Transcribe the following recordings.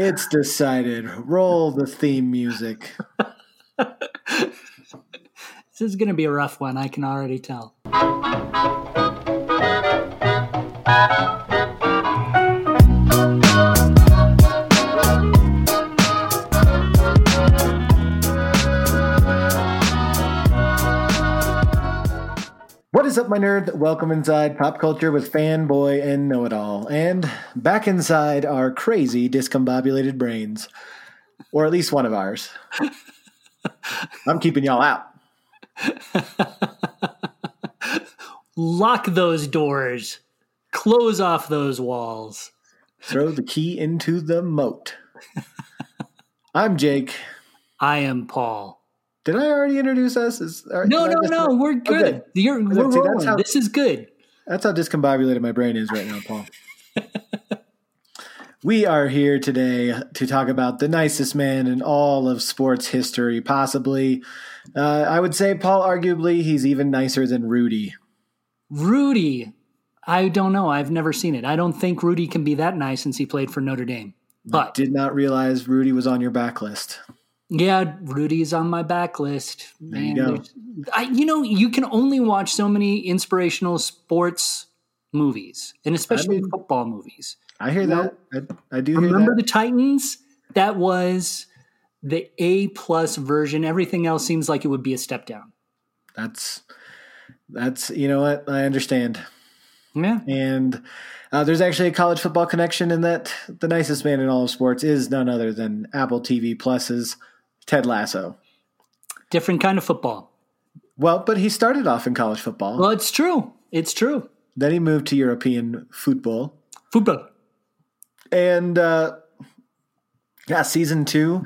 It's decided. Roll the theme music. this is going to be a rough one. I can already tell. Is up, my nerd? Welcome inside pop culture with fanboy and know it all, and back inside our crazy discombobulated brains, or at least one of ours. I'm keeping y'all out. Lock those doors, close off those walls. Throw the key into the moat. I'm Jake. I am Paul. Did I already introduce us? Is, no, no, no. We're good. Okay. You're, we're See, rolling. How, this is good. That's how discombobulated my brain is right now, Paul. we are here today to talk about the nicest man in all of sports history, possibly. Uh, I would say, Paul, arguably, he's even nicer than Rudy. Rudy. I don't know. I've never seen it. I don't think Rudy can be that nice since he played for Notre Dame. But I did not realize Rudy was on your backlist. Yeah, Rudy's on my backlist. There you go. I, you know, you can only watch so many inspirational sports movies, and especially I mean, football movies. I hear you that. I, I, do. Remember the Titans? That was the A plus version. Everything else seems like it would be a step down. That's that's you know what I understand. Yeah, and uh, there's actually a college football connection in that the nicest man in all of sports is none other than Apple TV Plus's Ted Lasso. Different kind of football. Well, but he started off in college football. Well, it's true. It's true. Then he moved to European football. Football. And uh, yeah, season two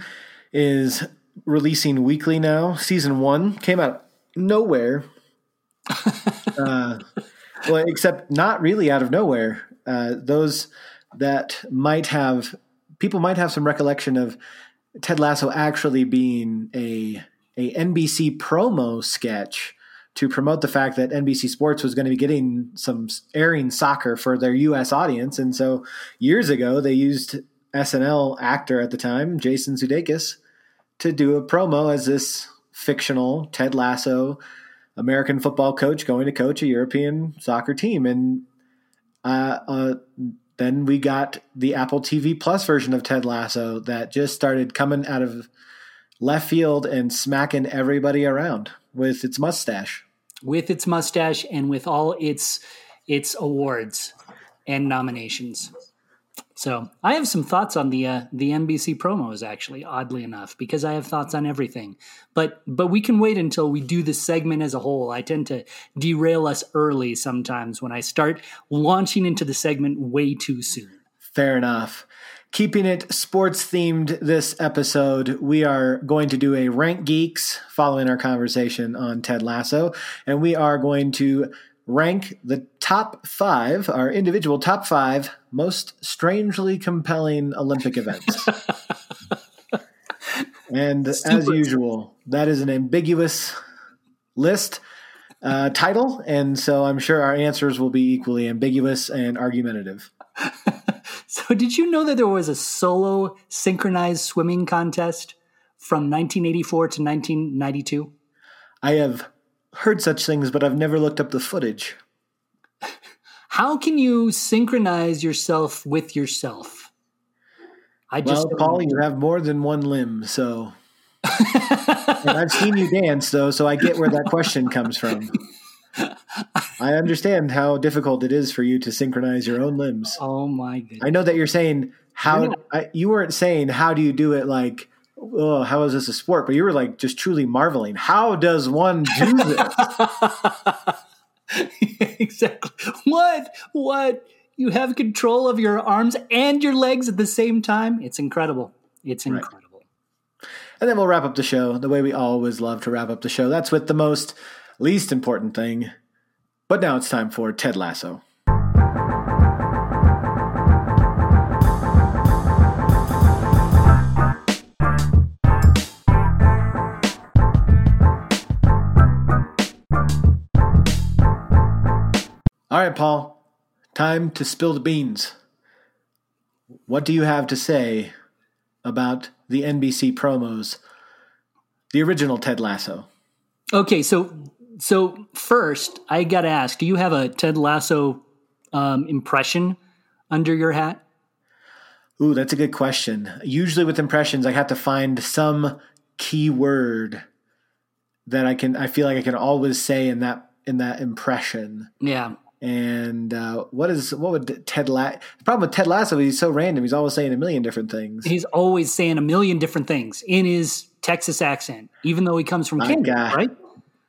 is releasing weekly now. Season one came out nowhere. uh, well, except not really out of nowhere. Uh, those that might have people might have some recollection of Ted Lasso actually being a a NBC promo sketch to promote the fact that NBC Sports was going to be getting some airing soccer for their U.S. audience, and so years ago they used SNL actor at the time, Jason Sudeikis, to do a promo as this fictional Ted Lasso American football coach going to coach a European soccer team, and uh, uh, then we got the Apple TV Plus version of Ted Lasso that just started coming out of left field and smacking everybody around with its mustache. With its mustache and with all its its awards and nominations. So I have some thoughts on the uh, the NBC promos, actually, oddly enough, because I have thoughts on everything. But but we can wait until we do the segment as a whole. I tend to derail us early sometimes when I start launching into the segment way too soon. Fair enough. Keeping it sports themed this episode, we are going to do a rank geeks following our conversation on Ted Lasso, and we are going to rank the top five, our individual top five most strangely compelling Olympic events. and Stupid. as usual, that is an ambiguous list uh, title, and so I'm sure our answers will be equally ambiguous and argumentative. so, did you know that there was a solo synchronized swimming contest from 1984 to 1992? I have heard such things, but I've never looked up the footage. How can you synchronize yourself with yourself? I just well, Paul, you have more than one limb, so. I've seen you dance, though, so I get where that question comes from. I understand how difficult it is for you to synchronize your own limbs. Oh my goodness! I know that you're saying how I, you weren't saying how do you do it like oh how is this a sport, but you were like just truly marveling. How does one do this? exactly. What? What? You have control of your arms and your legs at the same time? It's incredible. It's incredible. Right. And then we'll wrap up the show the way we always love to wrap up the show. That's with the most least important thing. But now it's time for Ted Lasso. Right, Paul, time to spill the beans. What do you have to say about the NBC promos, the original Ted Lasso. Okay, so so first, I got to ask: Do you have a Ted Lasso um, impression under your hat? Ooh, that's a good question. Usually with impressions, I have to find some key word that I can. I feel like I can always say in that in that impression. Yeah. And uh, what is what would Ted La- the problem with Ted Lasso? Is he's so random. He's always saying a million different things. He's always saying a million different things in his Texas accent, even though he comes from Canada, right?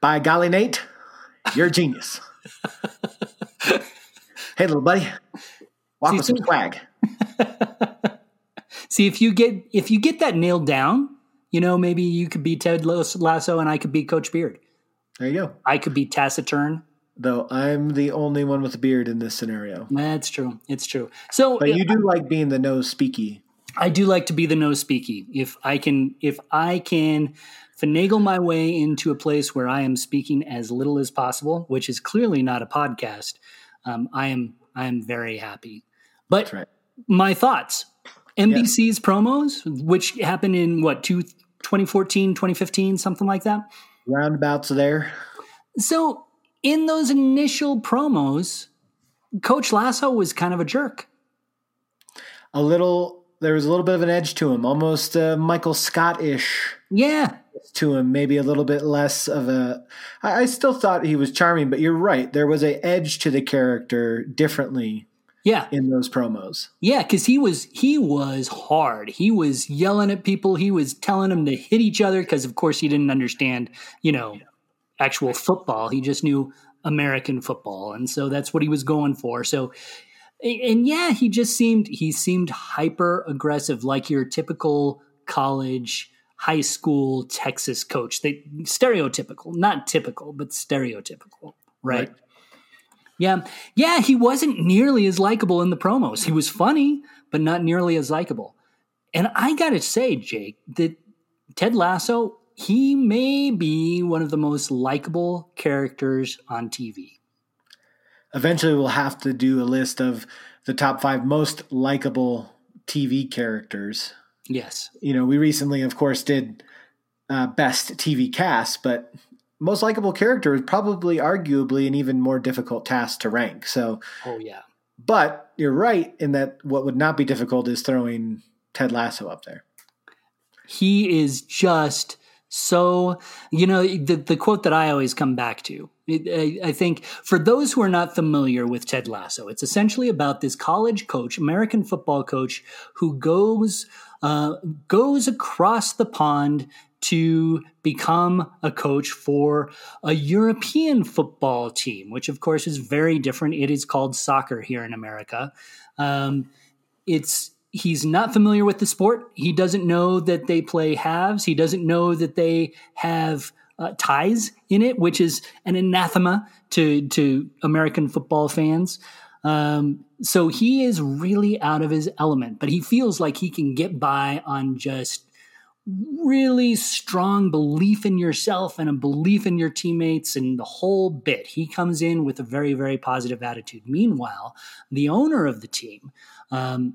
By golly, Nate, you're a genius. hey, little buddy, walk See, with some swag. See if you get if you get that nailed down, you know maybe you could be Ted Lasso and I could be Coach Beard. There you go. I could be taciturn though I'm the only one with a beard in this scenario. That's true. It's true. So, but you do I, like being the no speaky. I do like to be the no speaky. If I can, if I can finagle my way into a place where I am speaking as little as possible, which is clearly not a podcast, um, I am I am very happy. But right. my thoughts. NBC's promos, which happened in what, two, 2014, 2015, something like that? Roundabouts there. So in those initial promos, Coach Lasso was kind of a jerk. A little, there was a little bit of an edge to him, almost uh, Michael Scott ish. Yeah. To him, maybe a little bit less of a. I, I still thought he was charming, but you're right. There was a edge to the character differently. Yeah. In those promos. Yeah, because he was he was hard. He was yelling at people. He was telling them to hit each other because, of course, he didn't understand, you know, actual football. He just knew American football, and so that's what he was going for. So, and yeah, he just seemed he seemed hyper aggressive, like your typical college, high school Texas coach. They stereotypical, not typical, but stereotypical, right? right. Yeah, yeah, he wasn't nearly as likable in the promos. He was funny, but not nearly as likable. And I got to say, Jake, that Ted Lasso he may be one of the most likable characters on TV. Eventually, we'll have to do a list of the top five most likable TV characters. Yes. You know, we recently, of course, did uh, best TV cast, but most likable character is probably arguably an even more difficult task to rank. So, oh, yeah. But you're right in that what would not be difficult is throwing Ted Lasso up there. He is just so, you know, the, the quote that I always come back to, I, I think for those who are not familiar with Ted Lasso, it's essentially about this college coach, American football coach, who goes uh, goes across the pond to become a coach for a European football team, which of course is very different. It is called soccer here in America. Um, it's he's not familiar with the sport. He doesn't know that they play halves. He doesn't know that they have uh, ties in it, which is an anathema to to American football fans. Um, so he is really out of his element, but he feels like he can get by on just really strong belief in yourself and a belief in your teammates and the whole bit. He comes in with a very, very positive attitude. Meanwhile, the owner of the team, um,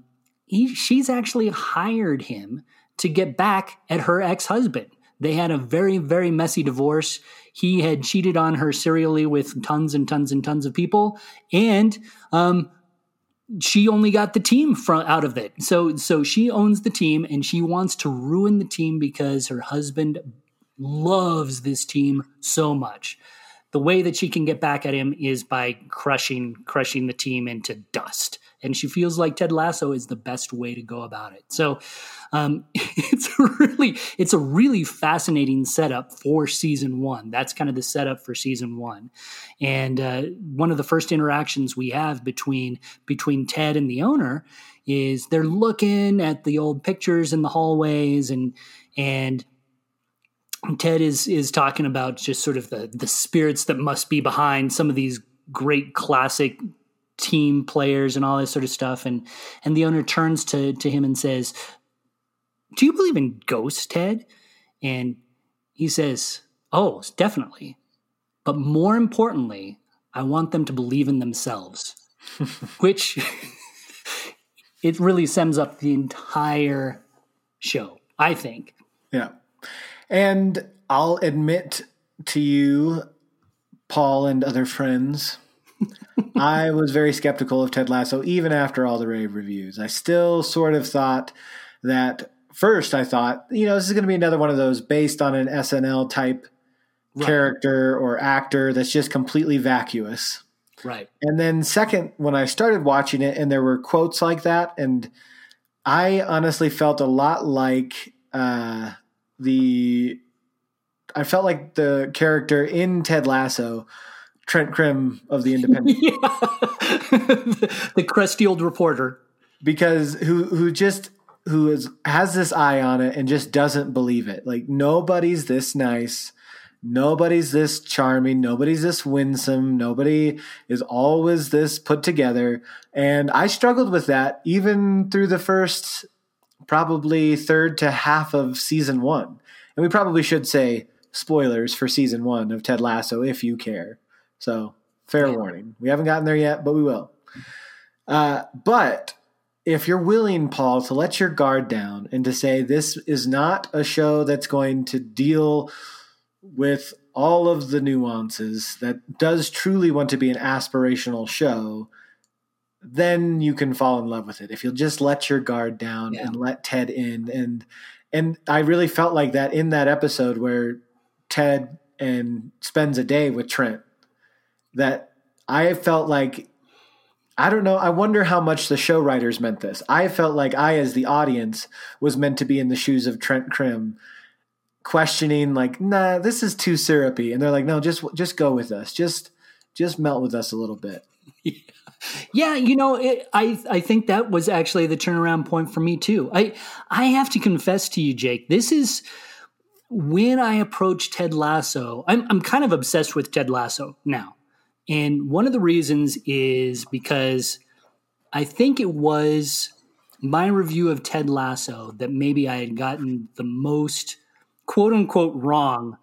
he, she's actually hired him to get back at her ex husband. They had a very, very messy divorce. He had cheated on her serially with tons and tons and tons of people, and um, she only got the team from out of it. So, so she owns the team, and she wants to ruin the team because her husband loves this team so much. The way that she can get back at him is by crushing, crushing the team into dust and she feels like Ted Lasso is the best way to go about it. So um, it's really it's a really fascinating setup for season one. That's kind of the setup for season one, and uh, one of the first interactions we have between between Ted and the owner is they're looking at the old pictures in the hallways and and Ted is is talking about just sort of the the spirits that must be behind some of these great classic team players and all this sort of stuff. And and the owner turns to to him and says, "Do you believe in ghosts, Ted?" And he says, "Oh, definitely. But more importantly, I want them to believe in themselves." Which it really sums up the entire show. I think. Yeah, and I'll admit to you, Paul and other friends. I was very skeptical of Ted Lasso even after all the rave reviews. I still sort of thought that first I thought, you know, this is going to be another one of those based on an SNL type right. character or actor that's just completely vacuous. Right. And then second, when I started watching it and there were quotes like that, and I honestly felt a lot like uh, the I felt like the character in Ted Lasso, Trent Crimm of the Independent, the, the crusty old reporter, because who who just who is has this eye on it and just doesn't believe it. Like nobody's this nice. Nobody's this charming. Nobody's this winsome. Nobody is always this put together. And I struggled with that even through the first, probably third to half of season one. And we probably should say spoilers for season one of Ted Lasso if you care. So, fair yeah. warning. We haven't gotten there yet, but we will. Uh, but if you're willing, Paul, to let your guard down and to say this is not a show that's going to deal with all of the nuances, that does truly want to be an aspirational show, then you can fall in love with it. If you'll just let your guard down yeah. and let Ted in. And and I really felt like that in that episode where Ted and spends a day with Trent. That I felt like I don't know. I wonder how much the show writers meant this. I felt like I, as the audience, was meant to be in the shoes of Trent Crimm, questioning like, "Nah, this is too syrupy," and they're like, "No, just just go with us. Just just melt with us a little bit." Yeah, you know, it, I I think that was actually the turnaround point for me too. I I have to confess to you, Jake, this is when I approach Ted Lasso. I'm I'm kind of obsessed with Ted Lasso now. And one of the reasons is because I think it was my review of Ted Lasso that maybe I had gotten the most quote unquote wrong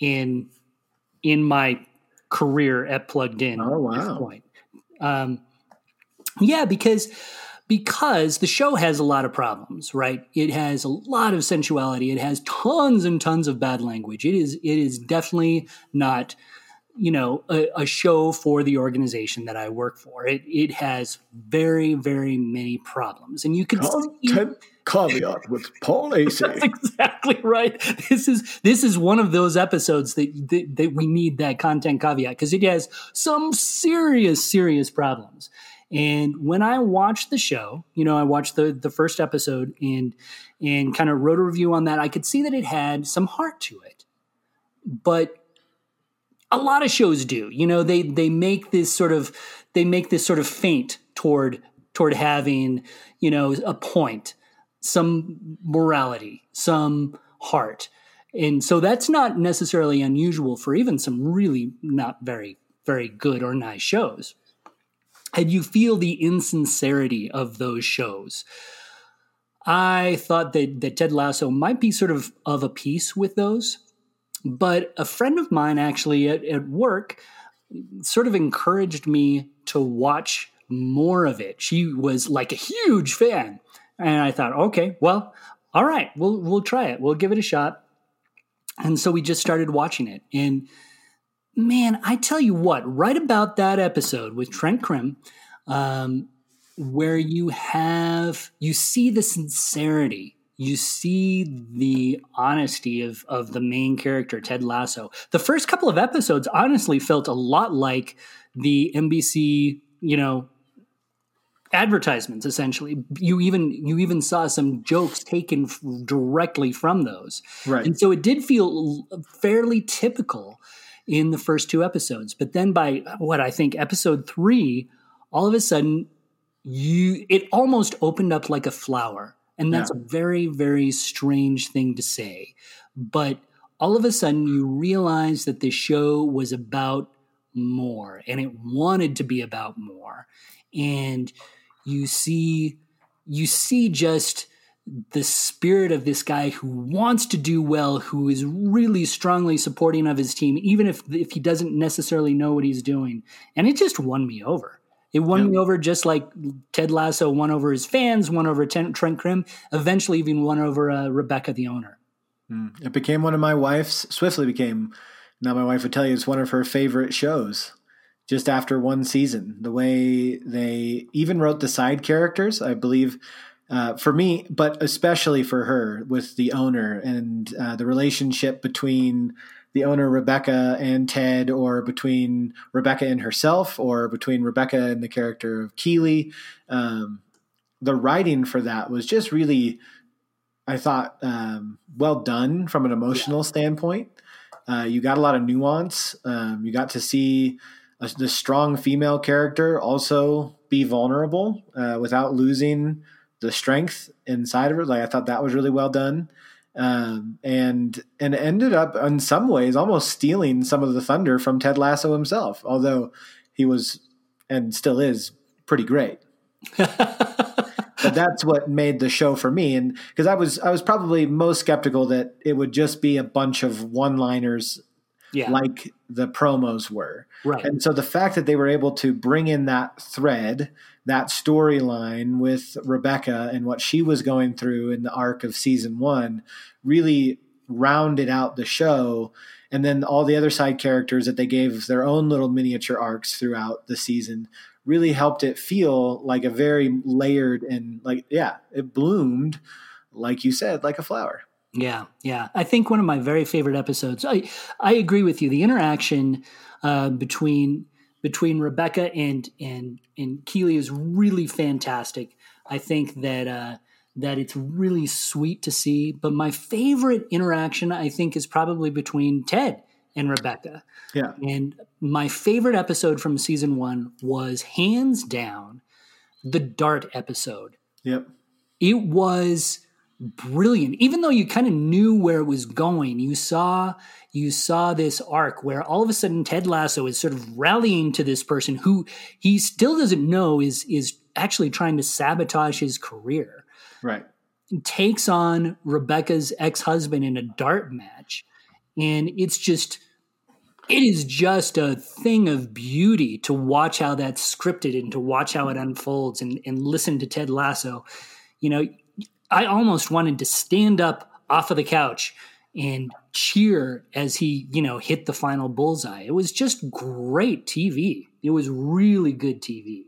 in in my career at Plugged In. Oh wow! Um, yeah, because because the show has a lot of problems, right? It has a lot of sensuality. It has tons and tons of bad language. It is it is definitely not you know a, a, show for the organization that I work for. It it has very very many problems, and you can content see, caveat with Paul Asay. That's exactly right. This is this is one of those episodes that that, that we need that content caveat because it has some serious serious problems. And when I watched the show, you know, I watched the the first episode and and kind of wrote a review on that. I could see that it had some heart to it, but a lot of shows do. You know, they they make this sort of they make this sort of feint toward toward having you know a point, some morality, some heart, and so that's not necessarily unusual for even some really not very very good or nice shows. And you feel the insincerity of those shows. I thought that, that Ted Lasso might be sort of of a piece with those but a friend of mine actually at, at work sort of encouraged me to watch more of it. She was like a huge fan. And I thought, okay, well, all right, we'll we'll try it. We'll give it a shot. And so we just started watching it. And man, I tell you what, right about that episode with Trent Crimm, um, where you have you see the sincerity you see the honesty of of the main character Ted Lasso. The first couple of episodes honestly felt a lot like the NBC, you know, advertisements essentially. You even you even saw some jokes taken f- directly from those. Right. And so it did feel fairly typical in the first two episodes. But then by what I think episode 3, all of a sudden you it almost opened up like a flower and that's yeah. a very, very strange thing to say. But all of a sudden, you realize that the show was about more and it wanted to be about more. And you see, you see just the spirit of this guy who wants to do well, who is really strongly supporting of his team, even if if he doesn't necessarily know what he's doing. And it just won me over. It won yep. me over just like Ted Lasso won over his fans, won over Trent Crimm, eventually even won over uh, Rebecca, the owner. Mm. It became one of my wife's, swiftly became, now my wife would tell you it's one of her favorite shows just after one season. The way they even wrote the side characters, I believe, uh, for me, but especially for her with the owner and uh, the relationship between the owner Rebecca and Ted, or between Rebecca and herself, or between Rebecca and the character of Keeley. Um, the writing for that was just really, I thought, um, well done from an emotional yeah. standpoint. Uh, you got a lot of nuance. Um, you got to see a, the strong female character also be vulnerable uh, without losing the strength inside of her. Like I thought that was really well done um, and and ended up in some ways almost stealing some of the thunder from Ted Lasso himself, although he was and still is pretty great. but that's what made the show for me, and because I was I was probably most skeptical that it would just be a bunch of one liners. Yeah. like the promos were. Right. And so the fact that they were able to bring in that thread that storyline with Rebecca and what she was going through in the arc of season one really rounded out the show. And then all the other side characters that they gave their own little miniature arcs throughout the season really helped it feel like a very layered and like, yeah, it bloomed, like you said, like a flower. Yeah, yeah. I think one of my very favorite episodes. I I agree with you. The interaction uh, between between Rebecca and and and Keeley is really fantastic. I think that uh, that it's really sweet to see. But my favorite interaction, I think, is probably between Ted and Rebecca. Yeah. And my favorite episode from season one was hands down the Dart episode. Yep. It was brilliant. Even though you kind of knew where it was going, you saw you saw this arc where all of a sudden Ted Lasso is sort of rallying to this person who he still doesn't know is is actually trying to sabotage his career. Right. Takes on Rebecca's ex-husband in a dart match. And it's just it is just a thing of beauty to watch how that's scripted and to watch how it unfolds and, and listen to Ted Lasso. You know, I almost wanted to stand up off of the couch and cheer as he, you know, hit the final bullseye. It was just great TV. It was really good TV.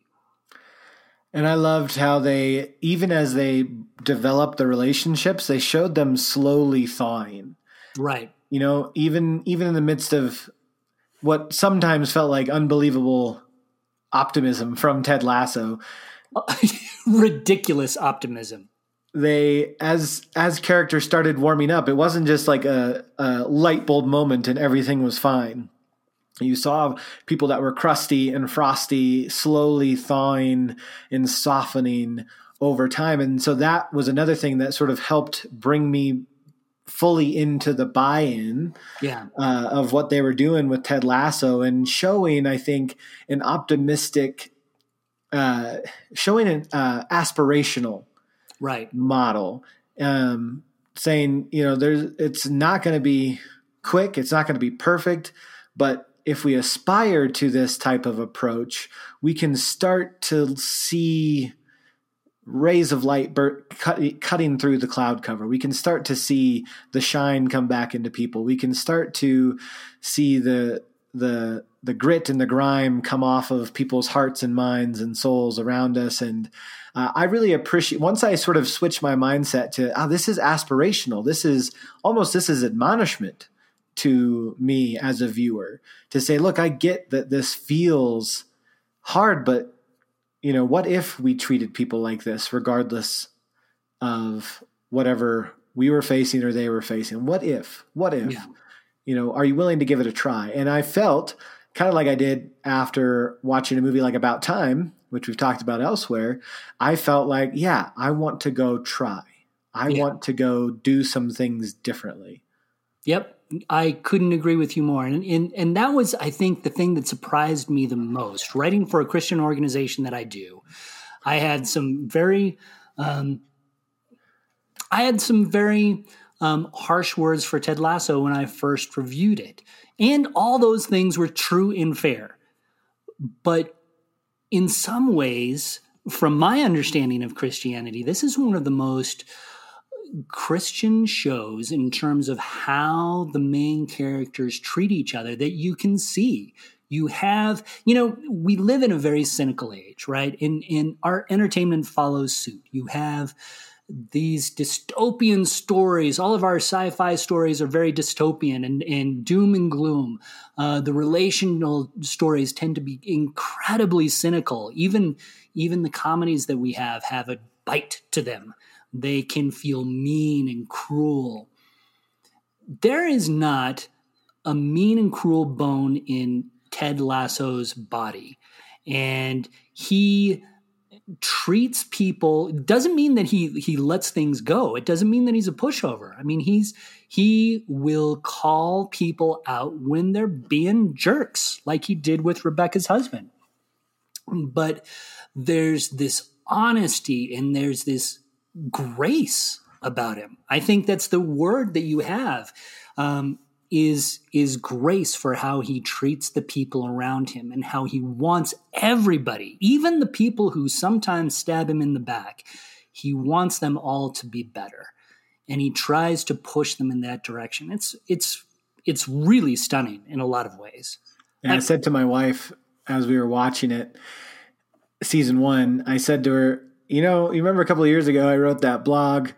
And I loved how they, even as they developed the relationships, they showed them slowly thawing. Right. You know, even even in the midst of what sometimes felt like unbelievable optimism from Ted Lasso. Ridiculous optimism they as as characters started warming up it wasn't just like a, a light bulb moment and everything was fine you saw people that were crusty and frosty slowly thawing and softening over time and so that was another thing that sort of helped bring me fully into the buy-in yeah. uh, of what they were doing with ted lasso and showing i think an optimistic uh, showing an uh, aspirational right model um, saying you know there's it's not going to be quick it's not going to be perfect but if we aspire to this type of approach we can start to see rays of light cut, cutting through the cloud cover. We can start to see the shine come back into people. We can start to see the the the grit and the grime come off of people's hearts and minds and souls around us and uh, I really appreciate once I sort of switch my mindset to oh, this is aspirational. This is almost this is admonishment to me as a viewer to say, look, I get that this feels hard, but you know, what if we treated people like this, regardless of whatever we were facing or they were facing? What if? What if? Yeah. You know, are you willing to give it a try? And I felt kind of like I did after watching a movie like About Time, which we've talked about elsewhere, I felt like, yeah, I want to go try. I yeah. want to go do some things differently. Yep. I couldn't agree with you more. And, and and that was, I think, the thing that surprised me the most. Writing for a Christian organization that I do, I had some very um, I had some very um, harsh words for Ted Lasso when I first reviewed it. And all those things were true and fair. But in some ways, from my understanding of Christianity, this is one of the most Christian shows in terms of how the main characters treat each other that you can see. You have, you know, we live in a very cynical age, right? And, and our entertainment follows suit. You have these dystopian stories. All of our sci-fi stories are very dystopian and, and doom and gloom. Uh, the relational stories tend to be incredibly cynical. Even even the comedies that we have have a bite to them. They can feel mean and cruel. There is not a mean and cruel bone in Ted Lasso's body, and he treats people doesn't mean that he he lets things go. It doesn't mean that he's a pushover. I mean he's he will call people out when they're being jerks like he did with rebecca's husband. But there's this honesty and there's this grace about him. I think that's the word that you have. Um, is is grace for how he treats the people around him and how he wants everybody, even the people who sometimes stab him in the back, he wants them all to be better. And he tries to push them in that direction. It's it's it's really stunning in a lot of ways. And I said to my wife as we were watching it, season one, I said to her, you know, you remember a couple of years ago I wrote that blog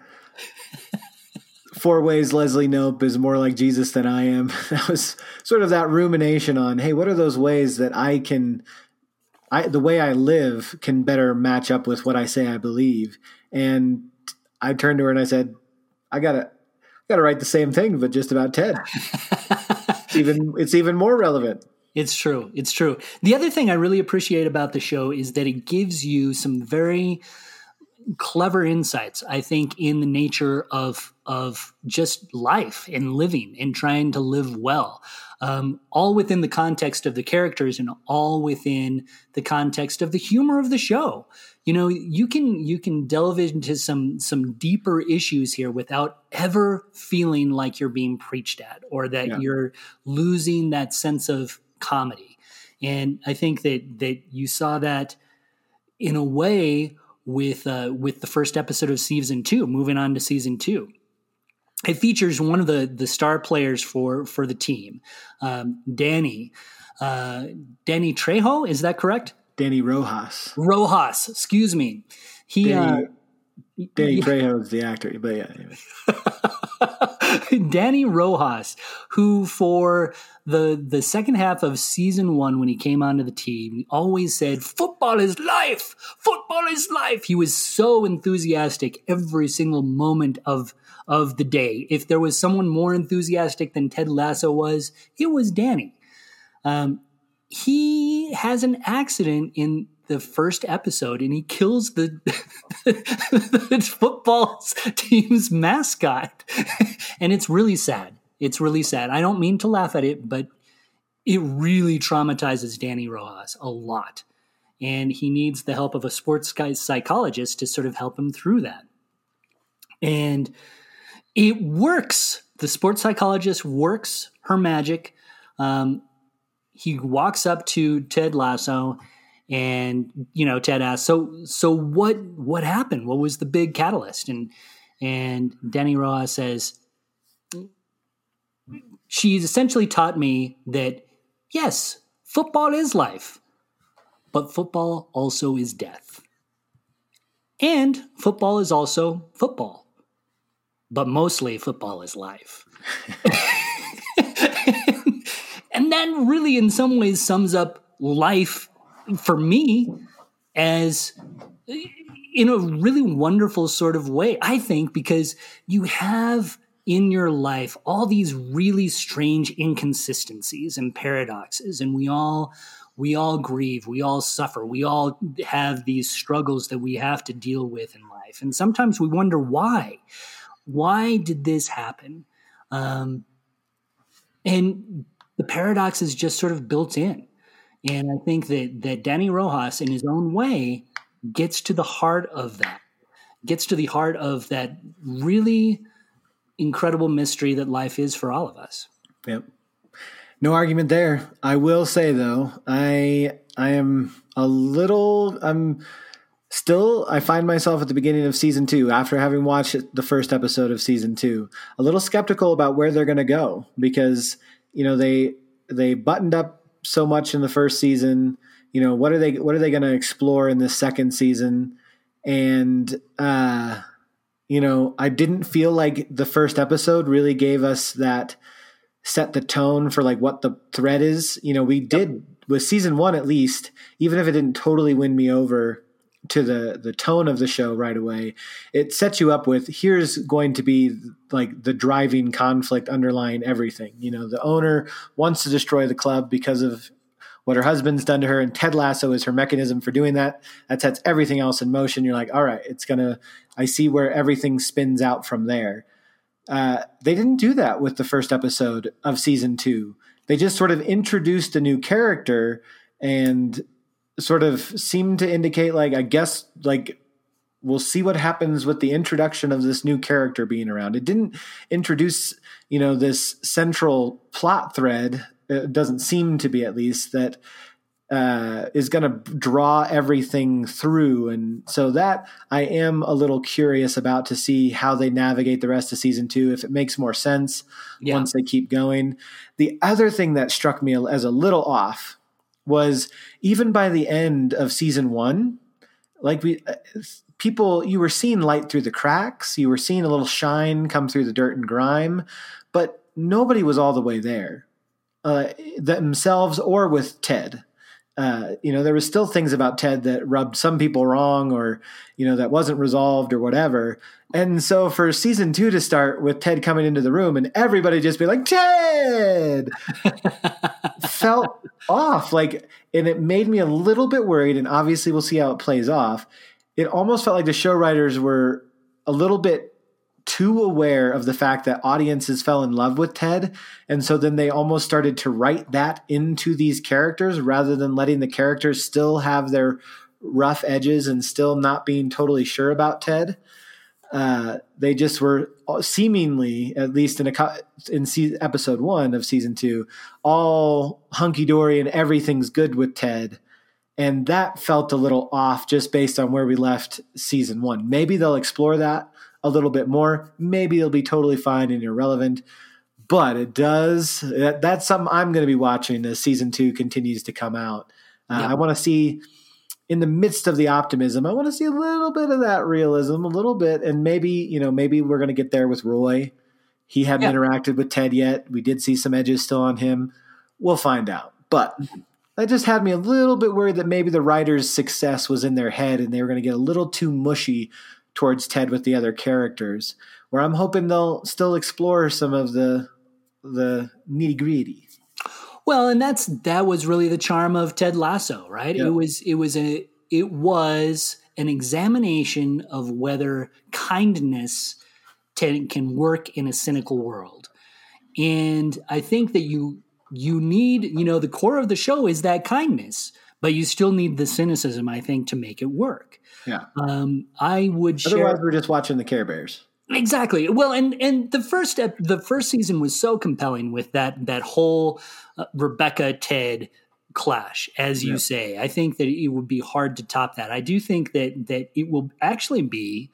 four ways Leslie Knope is more like Jesus than I am. That was sort of that rumination on, hey, what are those ways that I can, I the way I live can better match up with what I say I believe. And I turned to her and I said, I gotta, gotta write the same thing, but just about Ted. even it's even more relevant. It's true. It's true. The other thing I really appreciate about the show is that it gives you some very clever insights, I think, in the nature of of just life and living and trying to live well, um, all within the context of the characters and all within the context of the humor of the show. You know, you can you can delve into some some deeper issues here without ever feeling like you're being preached at or that yeah. you're losing that sense of comedy. And I think that that you saw that in a way with uh, with the first episode of season two. Moving on to season two, it features one of the the star players for for the team, um, Danny uh, Danny Trejo. Is that correct? Danny Rojas. Rojas. Excuse me. He. Danny, uh, Danny Trejo is the actor, but yeah. Anyway. Danny Rojas, who for the the second half of season one, when he came onto the team, always said, "Football is life. Football is life." He was so enthusiastic every single moment of of the day. If there was someone more enthusiastic than Ted Lasso was, it was Danny. Um, he has an accident in the first episode and he kills the, the football team's mascot. and it's really sad. It's really sad. I don't mean to laugh at it, but it really traumatizes Danny Rojas a lot. And he needs the help of a sports guy psychologist to sort of help him through that. And it works. The sports psychologist works her magic. Um, he walks up to Ted Lasso and you know ted asked so so what what happened? What was the big catalyst? And and danny rojas says she's essentially taught me that yes football is life but football also is death. And football is also football but mostly football is life. And that really in some ways sums up life for me as in a really wonderful sort of way, I think, because you have in your life all these really strange inconsistencies and paradoxes, and we all we all grieve, we all suffer, we all have these struggles that we have to deal with in life, and sometimes we wonder why. Why did this happen? Um, and the paradox is just sort of built in. And I think that that Danny Rojas, in his own way, gets to the heart of that, gets to the heart of that really incredible mystery that life is for all of us. Yep. No argument there. I will say though, I I am a little. I'm still. I find myself at the beginning of season two, after having watched the first episode of season two, a little skeptical about where they're going to go because you know they they buttoned up so much in the first season. You know what are they what are they going to explore in this second season? And uh, you know, I didn't feel like the first episode really gave us that set the tone for like what the threat is. You know, we did with season one at least, even if it didn't totally win me over to the the tone of the show right away, it sets you up with here's going to be like the driving conflict underlying everything. You know, the owner wants to destroy the club because of what her husband's done to her, and Ted Lasso is her mechanism for doing that. That sets everything else in motion. You're like, all right, it's gonna. I see where everything spins out from there. Uh, they didn't do that with the first episode of season two. They just sort of introduced a new character and sort of seemed to indicate, like, I guess, like, we'll see what happens with the introduction of this new character being around. It didn't introduce, you know, this central plot thread. It doesn't seem to be, at least, that uh, is going to draw everything through. And so that I am a little curious about to see how they navigate the rest of season two, if it makes more sense yeah. once they keep going. The other thing that struck me as a little off was even by the end of season one, like we uh, people, you were seeing light through the cracks, you were seeing a little shine come through the dirt and grime, but nobody was all the way there. Uh, themselves or with Ted uh, you know, there was still things about Ted that rubbed some people wrong or, you know, that wasn't resolved or whatever. And so for season two to start with Ted coming into the room and everybody just be like, Ted felt off. Like, and it made me a little bit worried. And obviously we'll see how it plays off. It almost felt like the show writers were a little bit too aware of the fact that audiences fell in love with Ted. And so then they almost started to write that into these characters rather than letting the characters still have their rough edges and still not being totally sure about Ted. Uh, they just were seemingly, at least in a in season, episode one of season two, all hunky dory and everything's good with Ted, and that felt a little off just based on where we left season one. Maybe they'll explore that a little bit more. Maybe it'll be totally fine and irrelevant, but it does. That, that's something I'm going to be watching as season two continues to come out. Uh, yeah. I want to see in the midst of the optimism, I want to see a little bit of that realism, a little bit, and maybe you know maybe we're going to get there with Roy. He hadn't yeah. interacted with Ted yet. We did see some edges still on him. We'll find out, but. That just had me a little bit worried that maybe the writer's success was in their head and they were going to get a little too mushy towards Ted with the other characters, where I'm hoping they'll still explore some of the the nitty gritty. Well, and that's that was really the charm of Ted Lasso, right? It was it was a it was an examination of whether kindness can work in a cynical world. And I think that you you need, you know, the core of the show is that kindness, but you still need the cynicism, I think, to make it work. Yeah. Um, I would. Otherwise, share, we're just watching the Care Bears. Exactly. Well, and and the first the first season was so compelling with that that whole uh, Rebecca Ted clash, as you yeah. say. I think that it would be hard to top that. I do think that that it will actually be.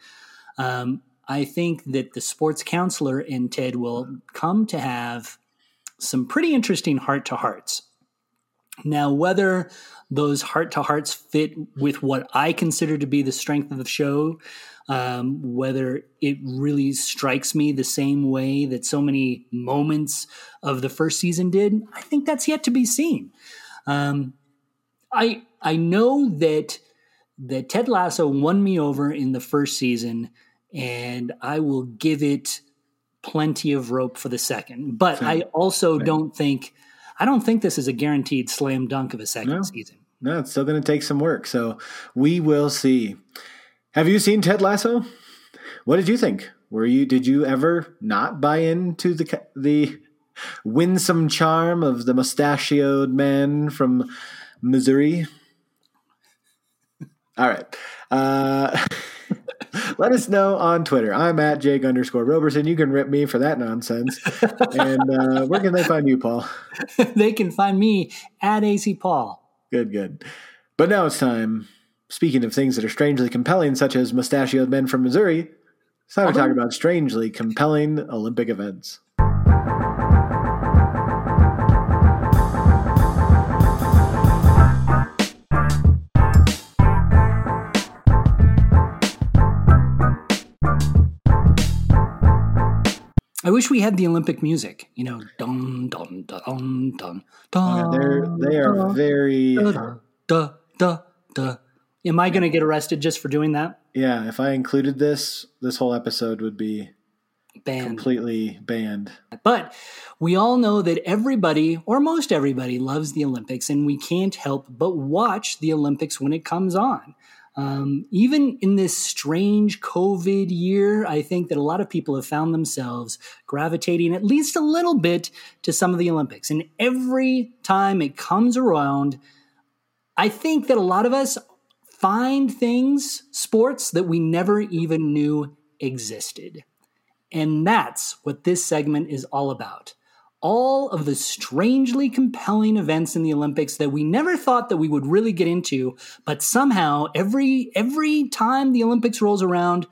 Um, I think that the sports counselor and Ted will come to have some pretty interesting heart to hearts. Now, whether those heart to hearts fit with what I consider to be the strength of the show, um, whether it really strikes me the same way that so many moments of the first season did, I think that's yet to be seen. Um, I I know that that Ted Lasso won me over in the first season, and I will give it plenty of rope for the second. But Same. I also Same. don't think I don't think this is a guaranteed slam dunk of a second no. season. No, it's still going to take some work. So we will see. Have you seen Ted Lasso? What did you think? Were you did you ever not buy into the the winsome charm of the mustachioed man from Missouri? All right. Uh, let us know on Twitter. I'm at Jake underscore Roberson. You can rip me for that nonsense. and uh, where can they find you, Paul? they can find me at AsayPaul. Good, good. But now it's time. Speaking of things that are strangely compelling, such as mustachioed men from Missouri, it's time to talk uh-huh. about strangely compelling Olympic events. I wish we had the Olympic music. You know, dun dun dun dun oh, dun. They're they are very duh, duh, duh. Am I going to get arrested just for doing that? yeah. If I included this, this whole episode would be Banned. completely banned. But we all know that everybody, or most everybody, loves the Olympics, and we can't help but watch the Olympics when it comes on. Um, even in this strange COVID year, I think that a lot of people have found themselves gravitating at least a little bit to some of the Olympics. And every time it comes around, I think that a lot of us find things, sports that we never even knew existed. And that's what this segment is all about. All of the strangely compelling events in the Olympics that we never thought that we would really get into, but somehow every every time the Olympics rolls around,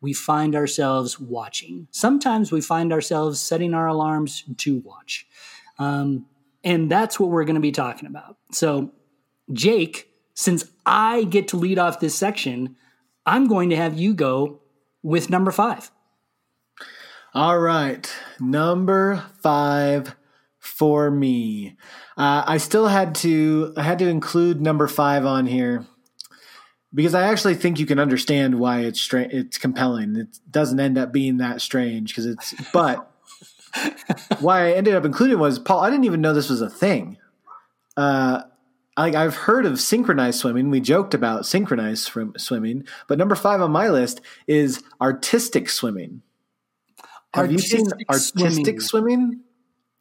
we find ourselves watching. Sometimes we find ourselves setting our alarms to watch. Um, and that's what we're going to be talking about. So, Jake, since I get to lead off this section, I'm going to have you go with number five. All right, number five for me. Uh, I still had to I had to include number five on here because I actually think you can understand why it's stra- it's compelling. It doesn't end up being that strange because it's but why I ended up including was Paul. I didn't even know this was a thing. Uh, like I've heard of synchronized swimming. We joked about synchronized swim- swimming, but number five on my list is artistic swimming. Have you seen Artistic swimming. swimming?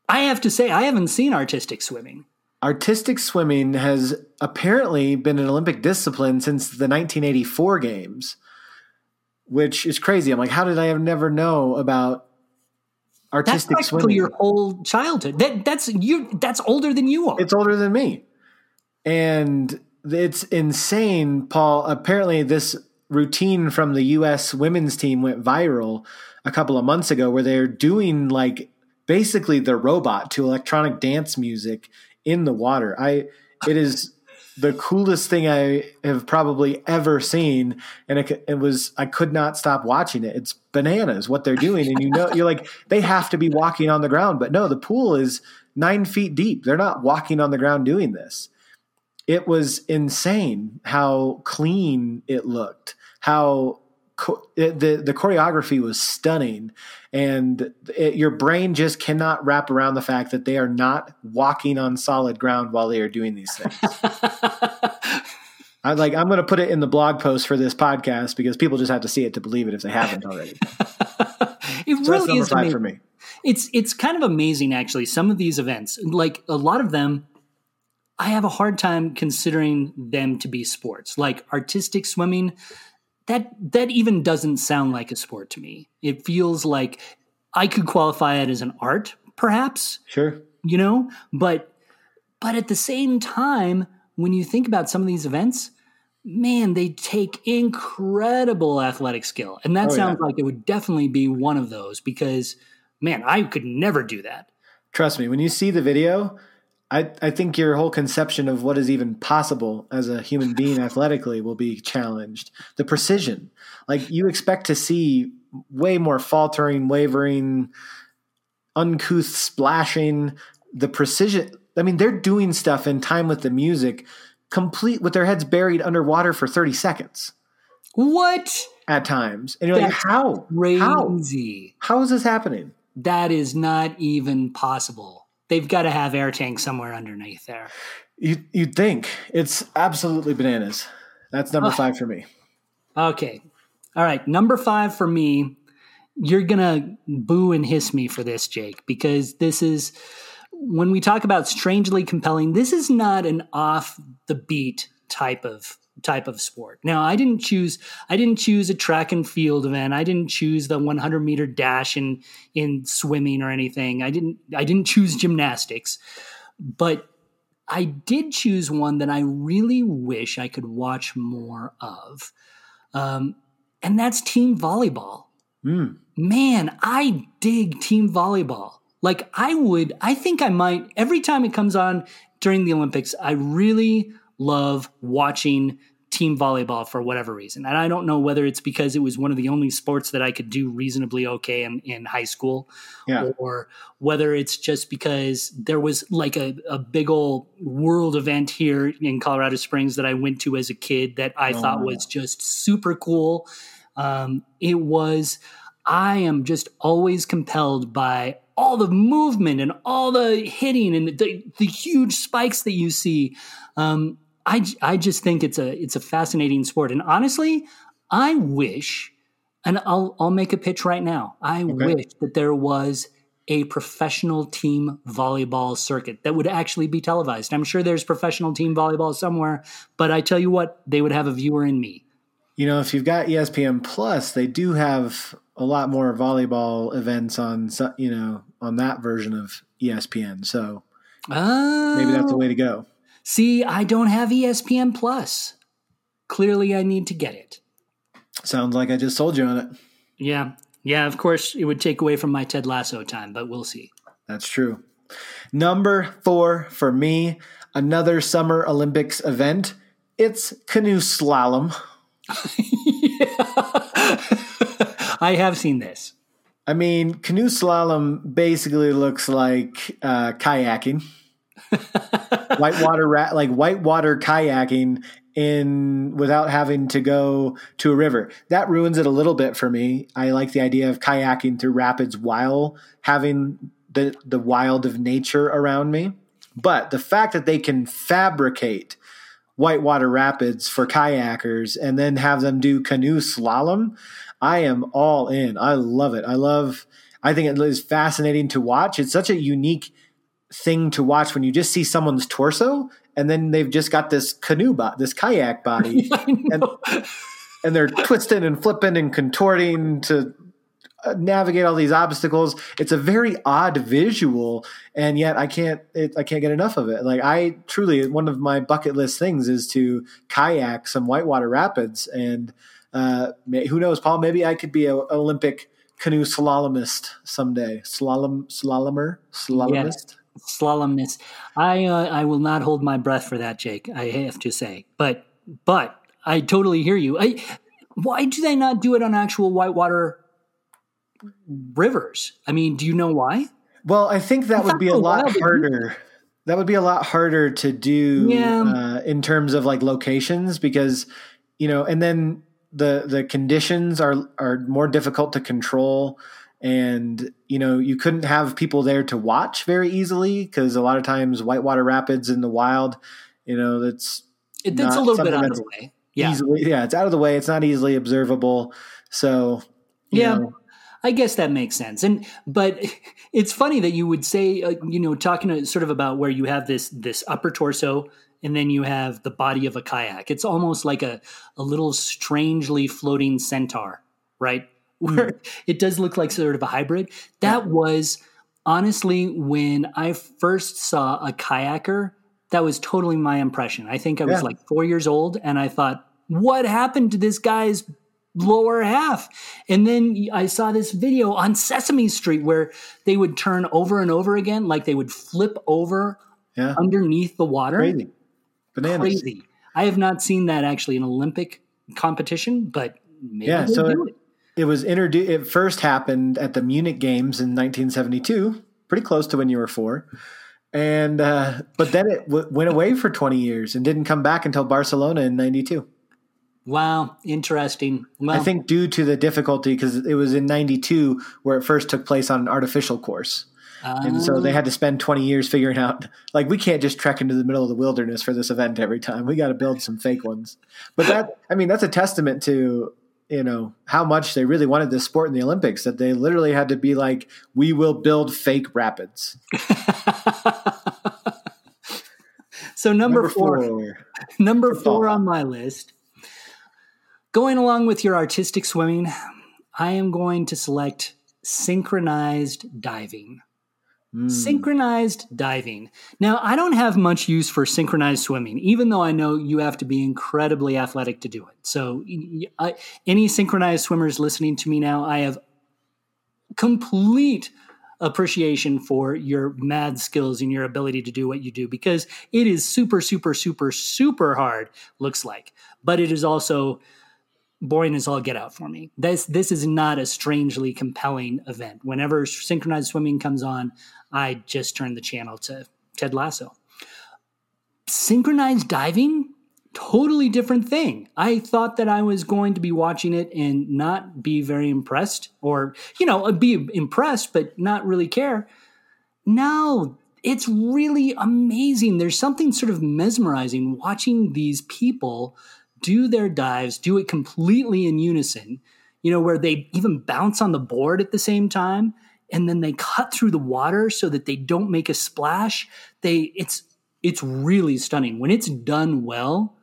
I have to say, I haven't seen artistic swimming. Artistic swimming has apparently been an Olympic discipline since the 1984 games, which is crazy. I'm like, how did I have never know about That's artistic practically swimming? your whole childhood. That that's you. That's older than you are. It's older than me. And it's insane, Paul. Apparently, this routine from the U.S. women's team went viral a couple of months ago where they're doing like basically the robot to electronic dance music in the water. I, it is the coolest thing I have probably ever seen. And it, it was, I could not stop watching it. It's bananas what they're doing. And you know, you're like, they have to be walking on the ground. But no, the pool is nine feet deep. They're not walking on the ground doing this it was insane how clean it looked how it, eh, the the choreography was stunning and it, your brain just cannot wrap around the fact that they are not walking on solid ground while they are doing these things I like I'm going to put it in the blog post for this podcast because people just have to see it to believe it if they haven't already. it So really is amazing. for me. It's it's kind of amazing actually. Some of these events, like a lot of them, I have a hard time considering them to be sports. Like artistic swimming, that that even doesn't sound like a sport to me. It feels like I could qualify it as an art, perhaps, Sure. you know, but but at the same time, when you think about some of these events, man, they take incredible athletic skill. And that Oh, yeah. sounds like it would definitely be one of those because man, I could never do that. Trust me, when you see the video, I, I think your whole conception of what is even possible as a human being athletically will be challenged. The precision, like you expect to see way more faltering, wavering, uncouth splashing. The precision, I mean, they're doing stuff in time with the music, complete with their heads buried underwater for 30 seconds What? at times. And you're like, That's how? How? Crazy. How is this happening? That is not even possible. They've got to have air tanks somewhere underneath there. You, you'd think. It's absolutely bananas. That's number five for me. Okay. All right. Number five for me. You're going to boo and hiss me for this, Jake, because this is when we talk about strangely compelling, this is not an off the beat type of type of sport. Now, I didn't choose I didn't choose a track and field event. I didn't choose the 100 meter dash in in swimming or anything. I didn't I didn't choose gymnastics. But I did choose one that I really wish I could watch more of, um, and that's team volleyball. Mm. Man, I dig team volleyball. Like I would, I think I might every time it comes on during the Olympics. I really love watching team volleyball for whatever reason. And I don't know whether it's because it was one of the only sports that I could do reasonably okay in, in high school Yeah. or whether it's just because there was like a, a big old world event here in Colorado Springs that I went to as a kid that I thought Oh. was just super cool. Um, it was, I am just always compelled by all the movement and all the hitting and the, the huge spikes that you see. Um, I, I just think it's a it's a fascinating sport, and honestly, I wish, and I'll I'll make a pitch right now. I wish that there was a professional team volleyball circuit that would actually be televised. I'm sure there's professional team volleyball somewhere, but I tell you what, they would have a viewer in me. You know, if you've got ESPN Plus, they do have a lot more volleyball events on, you know, on that version of ESPN. So Oh, maybe that's the way to go. See, I don't have ESPN Plus. Clearly, I need to get it. Sounds like I just sold you on it. Yeah, yeah. Of course, it would take away from my Ted Lasso time, but we'll see. That's true. Number four for me, another Summer Olympics event. It's canoe slalom. I have seen this. I mean, canoe slalom basically looks like uh, kayaking, whitewater ra- like whitewater kayaking in without having to go to a river. That ruins it a little bit for me. I like the idea of kayaking through rapids while having the the wild of nature around me. But the fact that they can fabricate whitewater rapids for kayakers and then have them do canoe slalom, I am all in. I love it. I love I think it is fascinating to watch. It's such a unique thing to watch when you just see someone's torso and then they've just got this canoe this kayak body, know. and they're twisting and flipping and contorting to uh, navigate all these obstacles. It's a very odd visual, and yet I can't it, I can't get enough of it. Like I truly one of my bucket list things is to kayak some whitewater rapids, and uh, may, who knows, Paul? Maybe I could be an Olympic canoe slalomist someday. Slalom slalomer slalomist. Slalomness. I uh, I will not hold my breath for that, Jake. I have to say, but but I totally hear you. I, why do they not do it on actual whitewater rivers? I mean, do you know why? Well, I think that would be a lot but- harder. That would be a lot harder to do Yeah. uh, in terms of like locations because you know, and then the the conditions are are more difficult to control, and you know you couldn't have people there to watch very easily because a lot of times whitewater rapids in the wild, you know, that's It, that's a little bit out of the way. Yeah, easily yeah, it's out of the way. It's not easily observable, so Yeah. know, I guess that makes sense. And but it's funny that you would say, uh, you know, talking sort of about where you have this this upper torso and then you have the body of a kayak. It's almost like a a little strangely floating centaur, right? Where it does look like sort of a hybrid. That was honestly when I first saw a kayaker. That was totally my impression. I think I was Yeah. like four years old, and I thought, "What happened to this guy's lower half. And then I saw this video on Sesame Street where they would turn over and over again, like they would flip over yeah, underneath the water. crazy, bananas. Crazy. I have not seen that actually in Olympic competition, but maybe Yeah, so do it. It was introduced. It first happened at the Munich Games in 1972, pretty close to when you were four, and uh, but then it w- went away for 20 years and didn't come back until Barcelona in '92. Wow, interesting. Well, I think due to the difficulty because it was in '92 where it first took place on an artificial course, and so they had to spend 20 years figuring out like we can't just trek into the middle of the wilderness for this event every time. We got to build some fake ones. But that I mean that's a testament to you know how much they really wanted this sport in the Olympics that they literally had to be like we will build fake rapids. so number, four, number Football. four on my list. Going along with your artistic swimming, I am going to select synchronized diving. Mm. Synchronized diving. Now, I don't have much use for synchronized swimming, even though I know you have to be incredibly athletic to do it. So, I, any synchronized swimmers listening to me now, I have complete appreciation for your mad skills and your ability to do what you do because it is super, super, super, super hard, looks like. But it is also boring as all get out for me. This this is not a strangely compelling event. Whenever synchronized swimming comes on, I just turned the channel to Ted Lasso. Synchronized diving, totally different thing. I thought that I was going to be watching it and not be very impressed, or, you know, be impressed, but not really care. Now, it's really amazing. There's something sort of mesmerizing watching these people do their dives, do it completely in unison, you know, where they even bounce on the board at the same time and then they cut through the water so that they don't make a splash. They it's it's really stunning. When it's done well,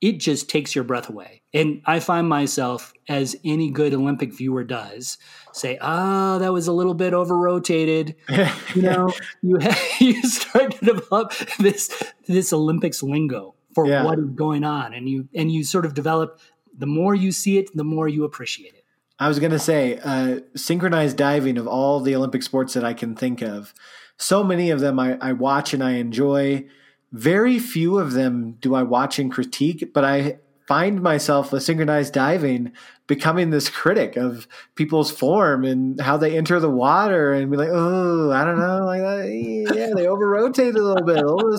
it just takes your breath away. And I find myself, as any good Olympic viewer does, say, "Ah, oh, that was a little bit over rotated." you know, you you start to develop this this Olympics lingo for yeah. what is going on, and you and you sort of develop. The more you see it, the more you appreciate it. I was going to say, uh, synchronized diving of all the Olympic sports that I can think of, so many of them I, I watch and I enjoy. Very few of them do I watch and critique, but I find myself with synchronized diving becoming this critic of people's form and how they enter the water and be like, oh, I don't know, like that. yeah, they over rotate a little bit. Oh,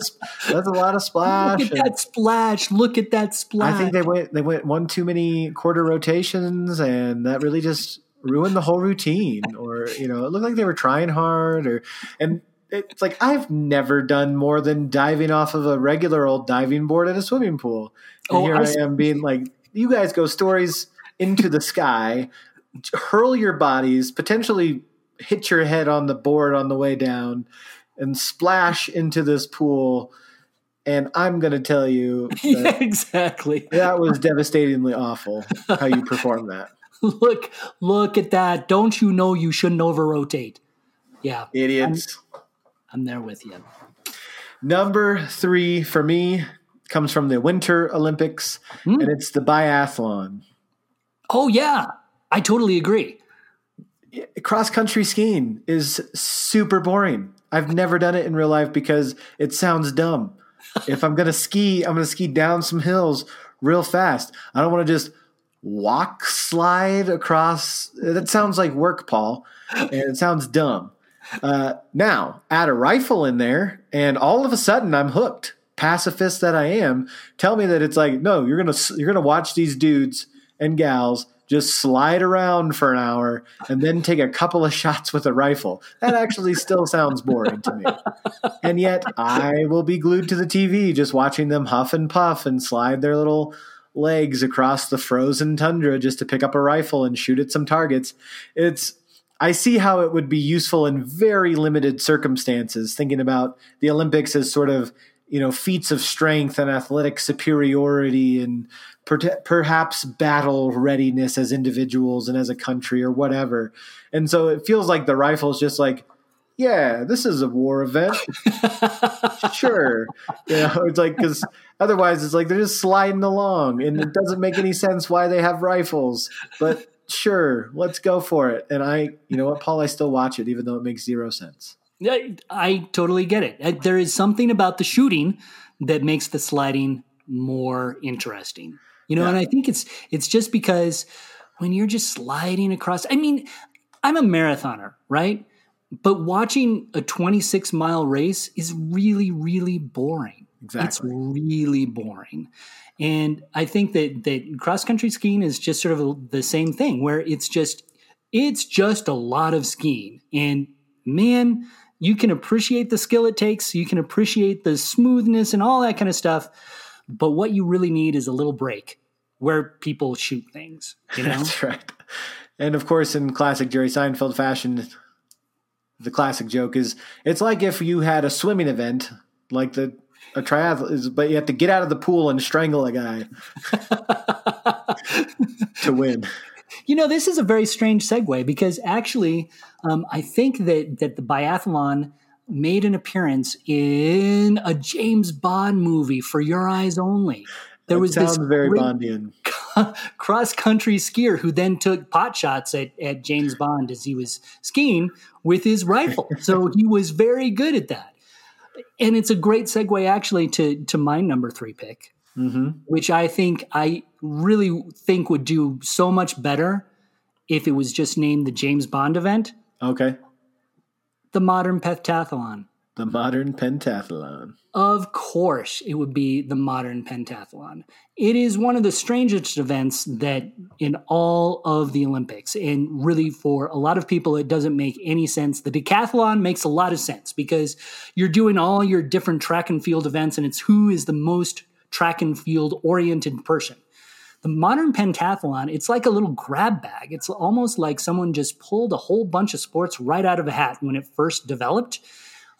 that's a lot of splash. Look at and that splash! Look at that splash! I think they went they went one too many quarter rotations, and that really just ruined the whole routine. Or you know, it looked like they were trying hard, or and it's like I've never done more than diving off of a regular old diving board at a swimming pool. And oh, here I, I am being like, you guys go stories into the sky, hurl your bodies, potentially hit your head on the board on the way down, and splash into this pool. And I'm going to tell you, yeah, exactly. That was devastatingly awful how you performed that. look, look at that! Don't you know you shouldn't over rotate? Yeah, idiots. I'm, I'm there with you. Number three for me comes from the Winter Olympics, mm. and it's the biathlon. Oh yeah, I totally agree. Cross country skiing is super boring. I've never done it in real life because it sounds dumb. if I'm gonna ski, I'm gonna ski down some hills real fast. I don't want to just walk slide across. That sounds like work, Paul, and it sounds dumb. Uh, now, add a rifle in there, and all of a sudden I'm hooked. Pacifist that I am, tell me that it's like, no, you're gonna you're gonna watch these dudes and gals just slide around for an hour and then take a couple of shots with a rifle. That actually still sounds boring to me. And yet I will be glued to the TV just watching them huff and puff and slide their little legs across the frozen tundra just to pick up a rifle and shoot at some targets. It's I see how it would be useful in very limited circumstances, thinking about the Olympics as sort of, you know, feats of strength and athletic superiority and per- perhaps battle readiness as individuals and as a country or whatever. And so it feels like the rifle is just like, yeah, this is a war event. sure. You know, it's like, because otherwise it's like they're just sliding along and it doesn't make any sense why they have rifles. But sure, let's go for it. And I, you know what, Paul, I still watch it, even though it makes zero sense. I, I totally get it. There is something about the shooting that makes the sliding more interesting. You know, yeah. and I think it's it's just because when you're just sliding across. I mean, I'm a marathoner, right? But watching a 26 mile race is really, really boring. Exactly. It's really boring. And I think that that cross country skiing is just sort of the same thing where it's just it's just a lot of skiing. And man, you can appreciate the skill it takes, you can appreciate the smoothness and all that kind of stuff, but what you really need is a little break where people shoot things, you know? That's right. And of course in classic Jerry Seinfeld fashion, the classic joke is it's like if you had a swimming event like the a triathlon, but you have to get out of the pool and strangle a guy to win. You know, this is a very strange segue because actually, um, I think that that the biathlon made an appearance in a James Bond movie for Your Eyes Only. There was sounds this very Bondian cross country skier who then took pot shots at, at James Bond as he was skiing with his rifle. so he was very good at that. And it's a great segue actually to to my number three pick, mm-hmm. which I think I really think would do so much better if it was just named the James Bond event. Okay. The modern pentathlon. The modern pentathlon. Of course, it would be the modern pentathlon. It is one of the strangest events that in all of the Olympics. And really, for a lot of people, it doesn't make any sense. The decathlon makes a lot of sense because you're doing all your different track and field events, and it's who is the most track and field oriented person. The modern pentathlon, it's like a little grab bag. It's almost like someone just pulled a whole bunch of sports right out of a hat when it first developed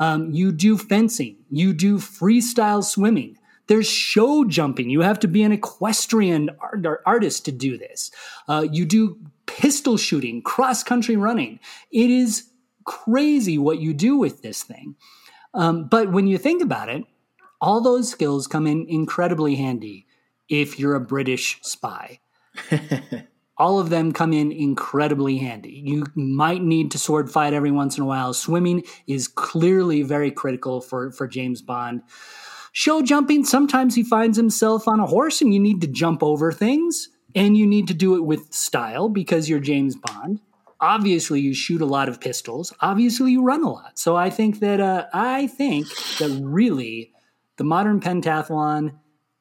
um, you do fencing, you do freestyle swimming. There's show jumping. You have to be an equestrian art- artist to do this. Uh, you do pistol shooting, cross country running. It is crazy what you do with this thing. Um, but when you think about it, all those skills come in incredibly handy if you're a British spy. all of them come in incredibly handy. You might need to sword fight every once in a while. Swimming is clearly very critical for, for James Bond. Show jumping, sometimes he finds himself on a horse and you need to jump over things and you need to do it with style because you're James Bond. Obviously, you shoot a lot of pistols. Obviously, you run a lot. So I think that uh, I think that really the modern pentathlon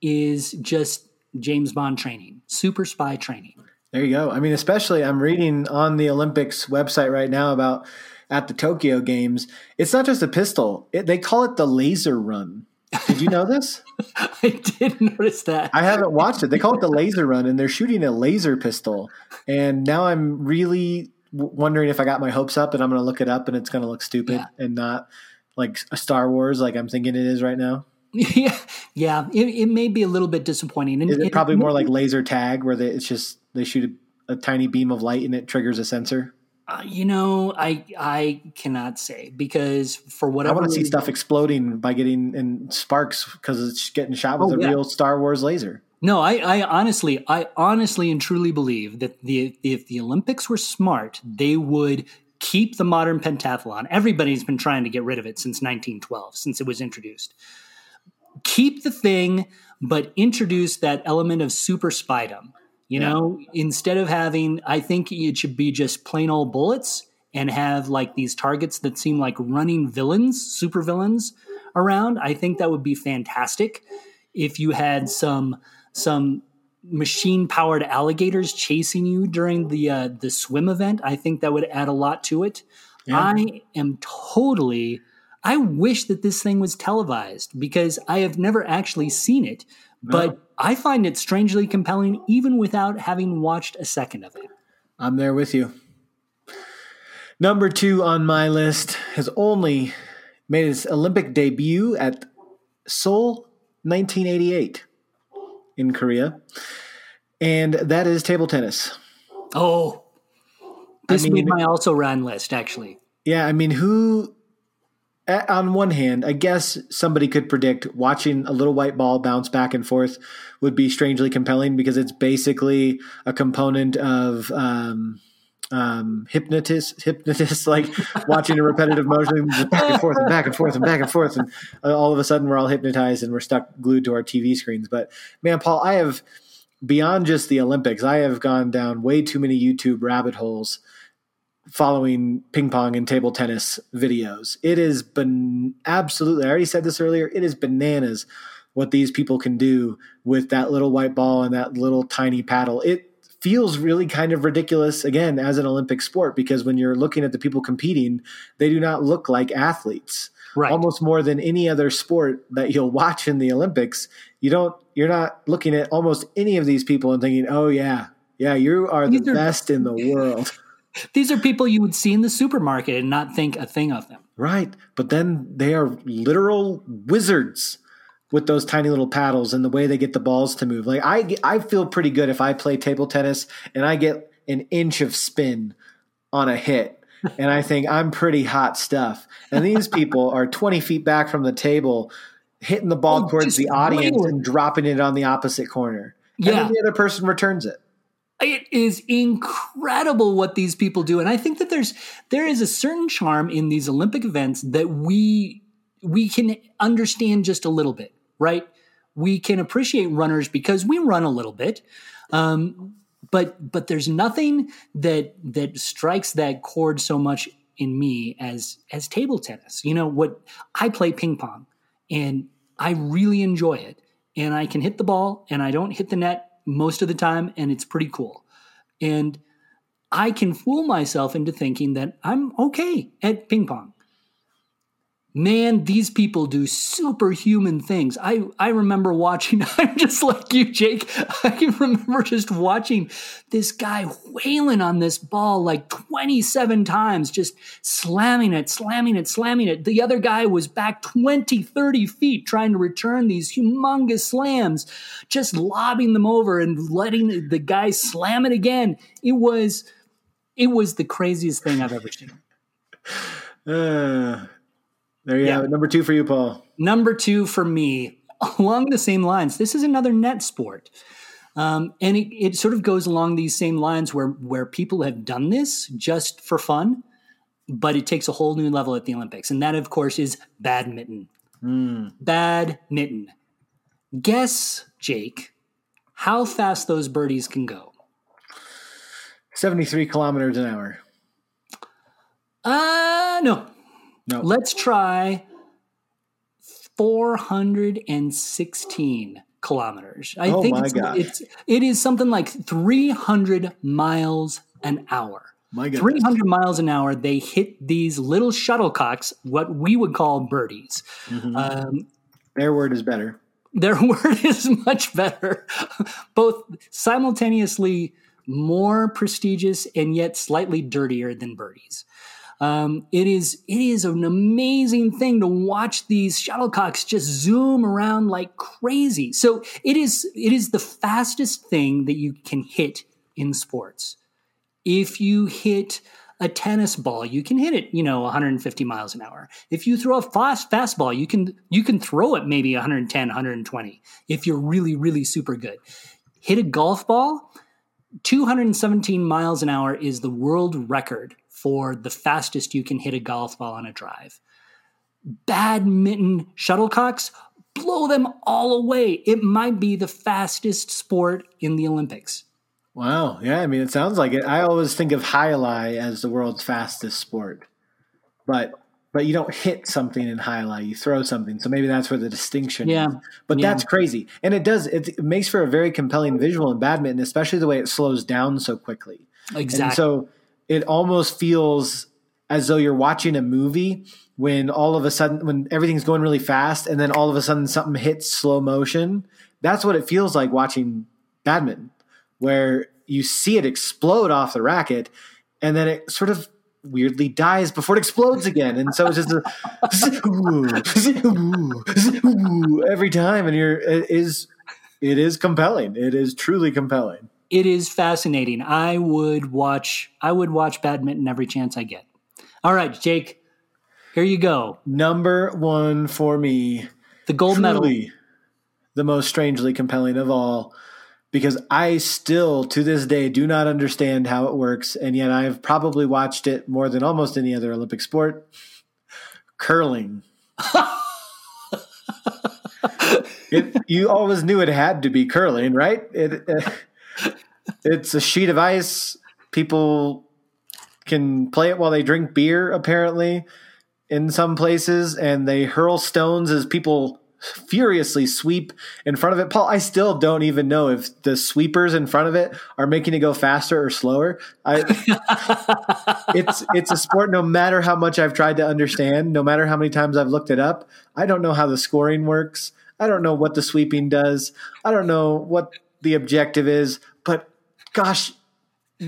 is just James Bond training, super spy training. There you go. I mean, especially I'm reading on the Olympics website right now about at the Tokyo Games. It's not just a pistol; it, they call it the laser run. Did you know this? I did notice that. I haven't watched it. They call it the laser run, and they're shooting a laser pistol. And now I'm really wondering if I got my hopes up, and I'm going to look it up, and it's going to look stupid yeah. and not like a Star Wars, like I'm thinking it is right now. Yeah, yeah. It, it may be a little bit disappointing. And, is it probably more like laser tag, where they, it's just they shoot a, a, tiny beam of light and it triggers a sensor? Uh, you know, I I cannot say because for whatever I want to see stuff exploding by getting in sparks because it's getting shot with oh, a yeah. real Star Wars laser. No, I, I honestly, I honestly and truly believe that the if the Olympics were smart, they would keep the modern pentathlon. Everybody's been trying to get rid of it since 1912, since it was introduced. Keep the thing, but introduce that element of super spydom you yeah. know, instead of having, I think it should be just plain old bullets and have like these targets that seem like running villains, super villains around. I think that would be fantastic if you had some some machine powered alligators chasing you during the uh, the swim event. I think that would add a lot to it. Yeah. I am totally. I wish that this thing was televised because I have never actually seen it. But I find it strangely compelling even without having watched a second of it. I'm there with you. Number two on my list has only made its Olympic debut at Seoul 1988 in Korea, and that is table tennis. Oh, this I mean, made my also ran list actually. Yeah, I mean, who on one hand, I guess somebody could predict watching a little white ball bounce back and forth would be strangely compelling because it's basically a component of um, um, hypnotist, hypnotist, like watching a repetitive motion back and forth and back and forth and back and forth, and all of a sudden we're all hypnotized and we're stuck glued to our TV screens. But man, Paul, I have beyond just the Olympics, I have gone down way too many YouTube rabbit holes following ping pong and table tennis videos. It is ban- absolutely, I already said this earlier, it is bananas what these people can do with that little white ball and that little tiny paddle. It feels really kind of ridiculous again as an Olympic sport because when you're looking at the people competing, they do not look like athletes. Right. Almost more than any other sport that you'll watch in the Olympics, you don't you're not looking at almost any of these people and thinking, "Oh yeah, yeah, you are the are, best in the world." These are people you would see in the supermarket and not think a thing of them. Right. But then they are literal wizards with those tiny little paddles and the way they get the balls to move. Like I I feel pretty good if I play table tennis and I get an inch of spin on a hit. And I think I'm pretty hot stuff. And these people are 20 feet back from the table, hitting the ball Oh, towards the audience and dropping it on the opposite corner. And Yeah. then the other person returns it. It is incredible what these people do, and I think that there's there is a certain charm in these Olympic events that we we can understand just a little bit, right? We can appreciate runners because we run a little bit, um, but but there's nothing that that strikes that chord so much in me as as table tennis. You know what? I play ping pong, and I really enjoy it, and I can hit the ball, and I don't hit the net most of the time, and it's pretty cool. And I can fool myself into thinking that I'm okay at ping pong. Man, these people do superhuman things. I, I remember watching, I'm just like you, Jake. I can remember just watching this guy wailing on this ball like 27 times, just slamming it, slamming it, slamming it. The other guy was back 20, 30 feet trying to return these humongous slams, just lobbing them over and letting the guy slam it again. It was, it was the craziest thing I've ever seen. Uh, there you Yeah. have it. Number two for you, Paul. Number two for me, along the same lines, this is another net sport. Um, and it, it sort of goes along these same lines where, where people have done this just for fun, but it takes a whole new level at the Olympics. And that, of course, is badminton. Badminton. Guess, Jake, how fast those birdies can go. 73 kilometers an hour. Uh, no. No. Let's try 416 kilometers. I Oh think my it's, gosh. it's it is something like 300 miles an hour. My goodness. 300 miles an hour, they hit these little shuttlecocks, what we would call birdies. Mm-hmm. Um, Their word is better. their word is much better, both simultaneously more prestigious and yet slightly dirtier than birdies. Um, it is it is an amazing thing to watch these shuttlecocks just zoom around like crazy. So it is it is the fastest thing that you can hit in sports. If you hit a tennis ball, you can hit it, you know, 150 miles an hour. If you throw a fast fastball, you can you can throw it maybe 110, 120 if you're really really super good. Hit a golf ball, 217 miles an hour is the world record for the fastest you can hit a golf ball on a drive. Badminton shuttlecocks blow them all away. It might be the fastest sport in the Olympics. Wow. Yeah. I mean, it sounds like it. I always think of jai alai as the world's fastest sport, but but you don't hit something in jai alai. You throw something. So maybe that's where the distinction. Yeah. Is. But Yeah. that's crazy, and it does. It, it makes for a very compelling visual in badminton, especially the way it slows down so quickly. Exactly. And so it almost feels as though you're watching a movie when all of a sudden when everything's going really fast and then all of a sudden something hits slow motion. That's what it feels like watching badminton, where you see it explode off the racket and then it sort of weirdly dies before it explodes again. And so it's just a every time and you're it is it is compelling. It is truly compelling. It is fascinating. I would watch I would watch badminton every chance I get. All right, Jake, here you go. Number one for me, The gold medal. the most strangely compelling of all, because I still to this day do not understand how it works, and yet I've probably watched it more than almost any other Olympic sport. Curling. it, you always knew it had to be curling, right? It, uh, it's a sheet of ice. People can play it while they drink beer, apparently, in some places, and they hurl stones as people furiously sweep in front of it. Paul, I still don't even know if the sweepers in front of it are making it go faster or slower. I, it's it's a sport. No matter how much I've tried to understand, no matter how many times I've looked it up, I don't know how the scoring works. I don't know what the sweeping does. I don't know what the objective is. Gosh,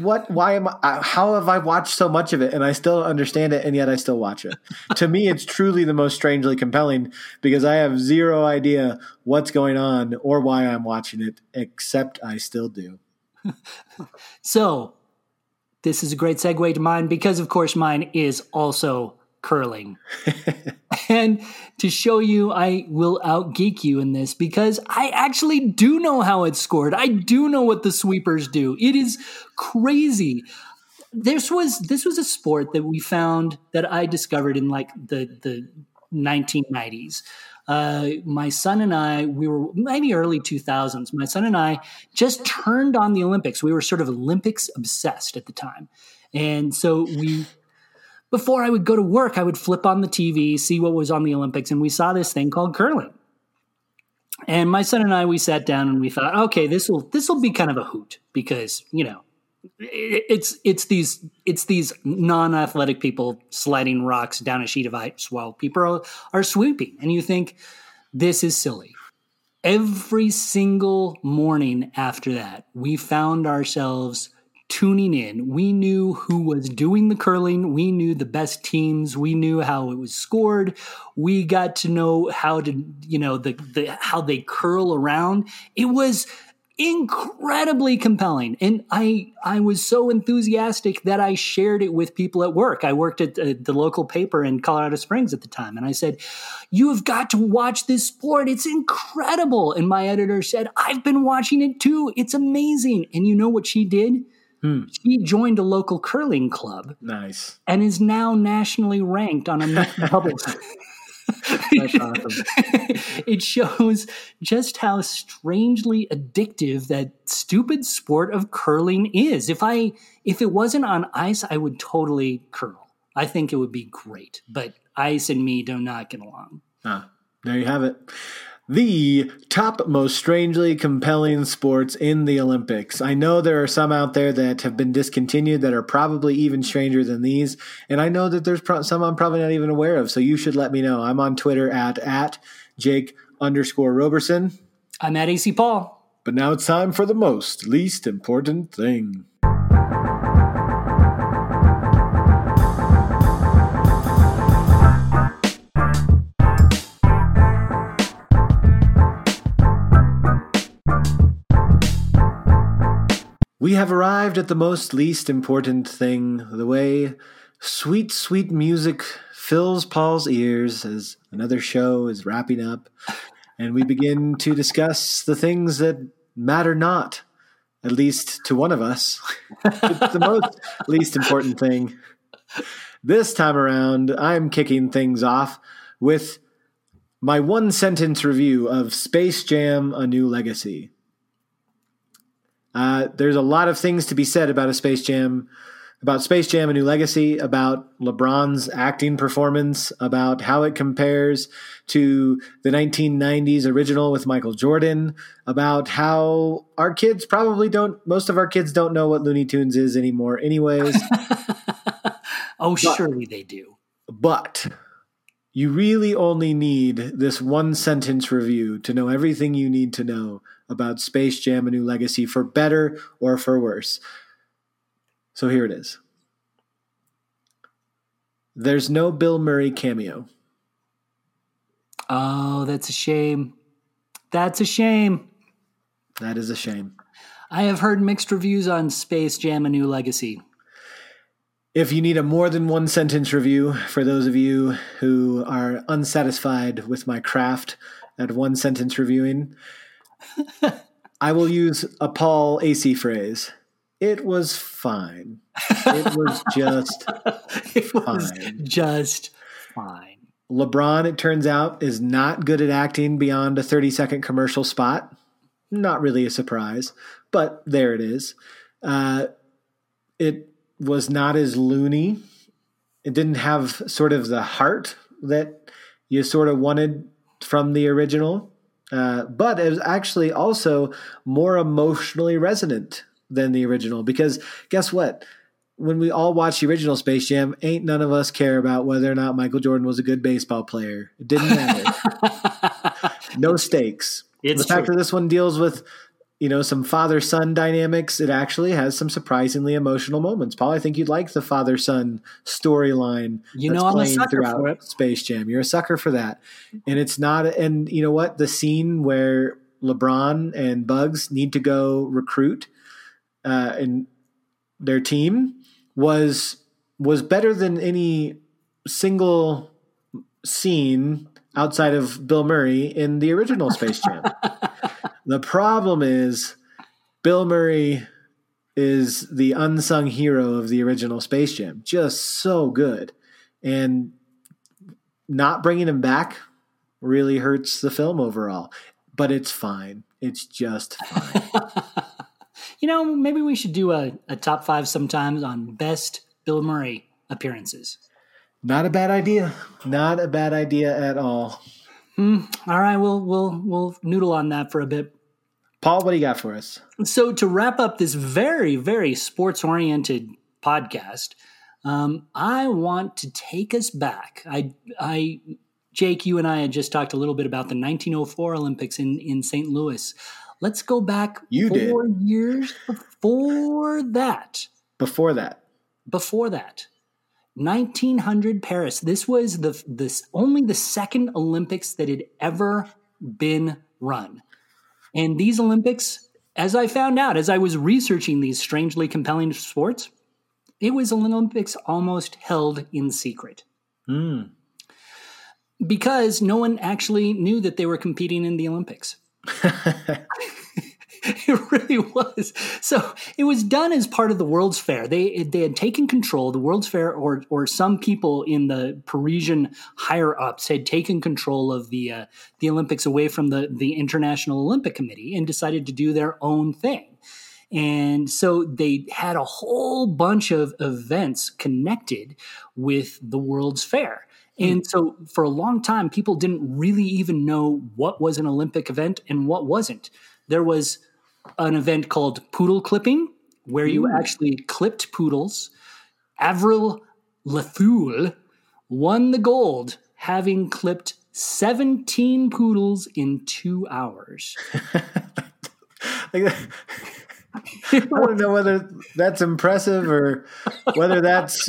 what? Why am I? Uh, how have I watched so much of it and I still don't understand it, and yet I still watch it? to me, it's truly the most strangely compelling because I have zero idea what's going on or why I'm watching it, except I still do. So, this is a great segue to mine because, of course, mine is also curling. and to show you, I will outgeek you in this because I actually do know how it's scored. I do know what the sweepers do. It is crazy. This was this was a sport that we found that I discovered in like the the 1990s. Uh, my son and I, we were maybe early 2000s. My son and I just turned on the Olympics. We were sort of Olympics obsessed at the time. And so we, before I would go to work, I would flip on the TV, see what was on the Olympics, and we saw this thing called curling. And my son and I, we sat down and we thought, okay, this will this will be kind of a hoot because you know it's it's these it's these non-athletic people sliding rocks down a sheet of ice while people are, are sweeping and you think this is silly every single morning after that we found ourselves tuning in. We knew who was doing the curling. We knew the best teams. We knew how it was scored. We got to know how to you know the, the how they curl around. It was incredibly compelling. And i i was so enthusiastic that i shared it with people at work. I worked at the, the, local paper in colorado springs at the time and i said you have got to watch this sport. It's incredible. And my editor said i've been watching it too. It's amazing. And you know what she did hmm. she joined a local curling club nice and is now nationally ranked on a public That's awesome. it shows just how strangely addictive that stupid sport of curling is. If I if it wasn't on ice, I would totally curl. I think it would be great. But ice and me do not get along. Ah, there you have it the top most strangely compelling sports in the Olympics. I know there are some out there that have been discontinued that are probably even stranger than these, and I know that there's pro- some I'm probably not even aware of. So you should let me know. I'm on Twitter at at Jake underscore Roberson. I'm at AsayPaul. But now it's time for the most least important thing. We have arrived at the most least important thing, the way sweet, sweet music fills Paul's ears as another show is wrapping up, and we begin to discuss the things that matter not, at least to one of us. it's the most least important thing. This time around, I'm kicking things off with my one sentence review of Space Jam A New Legacy. Uh, there's a lot of things to be said about a Space Jam, about Space Jam: A New Legacy, about LeBron's acting performance, about how it compares to the 1990s original with Michael Jordan, about how our kids probably don't. Most of our kids don't know what Looney Tunes is anymore, anyways. oh, but, surely they do. But you really only need this one sentence review to know everything you need to know about Space Jam A New Legacy for better or for worse. So here it is. There's no Bill Murray cameo. Oh, that's a shame. That's a shame. That is a shame. I have heard mixed reviews on Space Jam A New Legacy. If you need a more than one sentence review, for those of you who are unsatisfied with my craft at one sentence reviewing, I will use a Paul Asay phrase. It was fine. It was just it fine. Was just fine. LeBron, it turns out, is not good at acting beyond a 30 second commercial spot. Not really a surprise, but there it is. Uh, it was not as loony. It didn't have sort of the heart that you sort of wanted from the original, uh, but it was actually also more emotionally resonant than the original. Because guess what? When we all watch the original Space Jam, ain't none of us care about whether or not Michael Jordan was a good baseball player. It didn't matter. no stakes. It's the fact true. that this one deals with you know, some father son dynamics. It actually has some surprisingly emotional moments. Paul, I think you'd like the father son storyline. You know, I'm a sucker for it. Space Jam. You're a sucker for that. And it's not, and you know what? The scene where LeBron and Bugs need to go recruit uh, and their team. was was better than any single scene outside of Bill Murray in the original Space Jam. the problem is Bill Murray is the unsung hero of the original Space Jam. Just so good. And not bringing him back really hurts the film overall. But it's fine. It's just fine. you know, maybe we should do a, a top five sometimes on best Bill Murray appearances. Not a bad idea. Not a bad idea at all. Mm, all right, we'll we'll we'll noodle on that for a bit. Paul, what do you got for us? So to wrap up this very very sports oriented podcast, um, I want to take us back. I I Jake, you and I had just talked a little bit about the 1904 Olympics in in St. Louis. Let's go back you four did. years before that. Before that. Before that. 1900 Paris. This was the this only the second Olympics that had ever been run. And these Olympics, as I found out as I was researching these strangely compelling sports, it was an Olympics almost held in secret. Mm. Because no one actually knew that they were competing in the Olympics. it really was. So it was done as part of the World's Fair. They they had taken control. The World's Fair, or or some people in the Parisian higher ups had taken control of the uh, the Olympics away from the the International Olympic Committee and decided to do their own thing. And so they had a whole bunch of events connected with the World's Fair. And so for a long time, people didn't really even know what was an Olympic event and what wasn't. There was an event called poodle clipping, where you Ooh. actually clipped poodles. Avril Lafoule won the gold, having clipped 17 poodles in two hours. Like, I don't know whether that's impressive or whether that's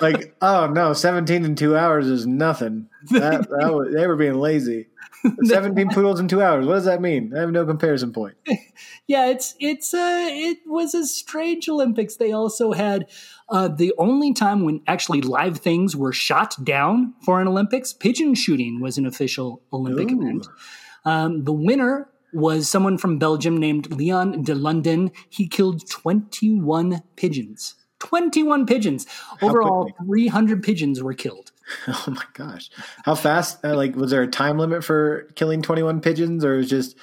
like, oh no, 17 in two hours is nothing. That, that was, they were being lazy. 17 poodles in two hours. What does that mean? I have no comparison point. yeah, it's it's uh it was a strange Olympics. They also had uh, the only time when actually live things were shot down for an Olympics. Pigeon shooting was an official Olympic Ooh. event. Um, the winner was someone from Belgium named Leon de Lunden. He killed 21 pigeons. 21 pigeons. Overall, 300 pigeons were killed. Oh my gosh. How fast? Uh, like, was there a time limit for killing 21 pigeons or was just,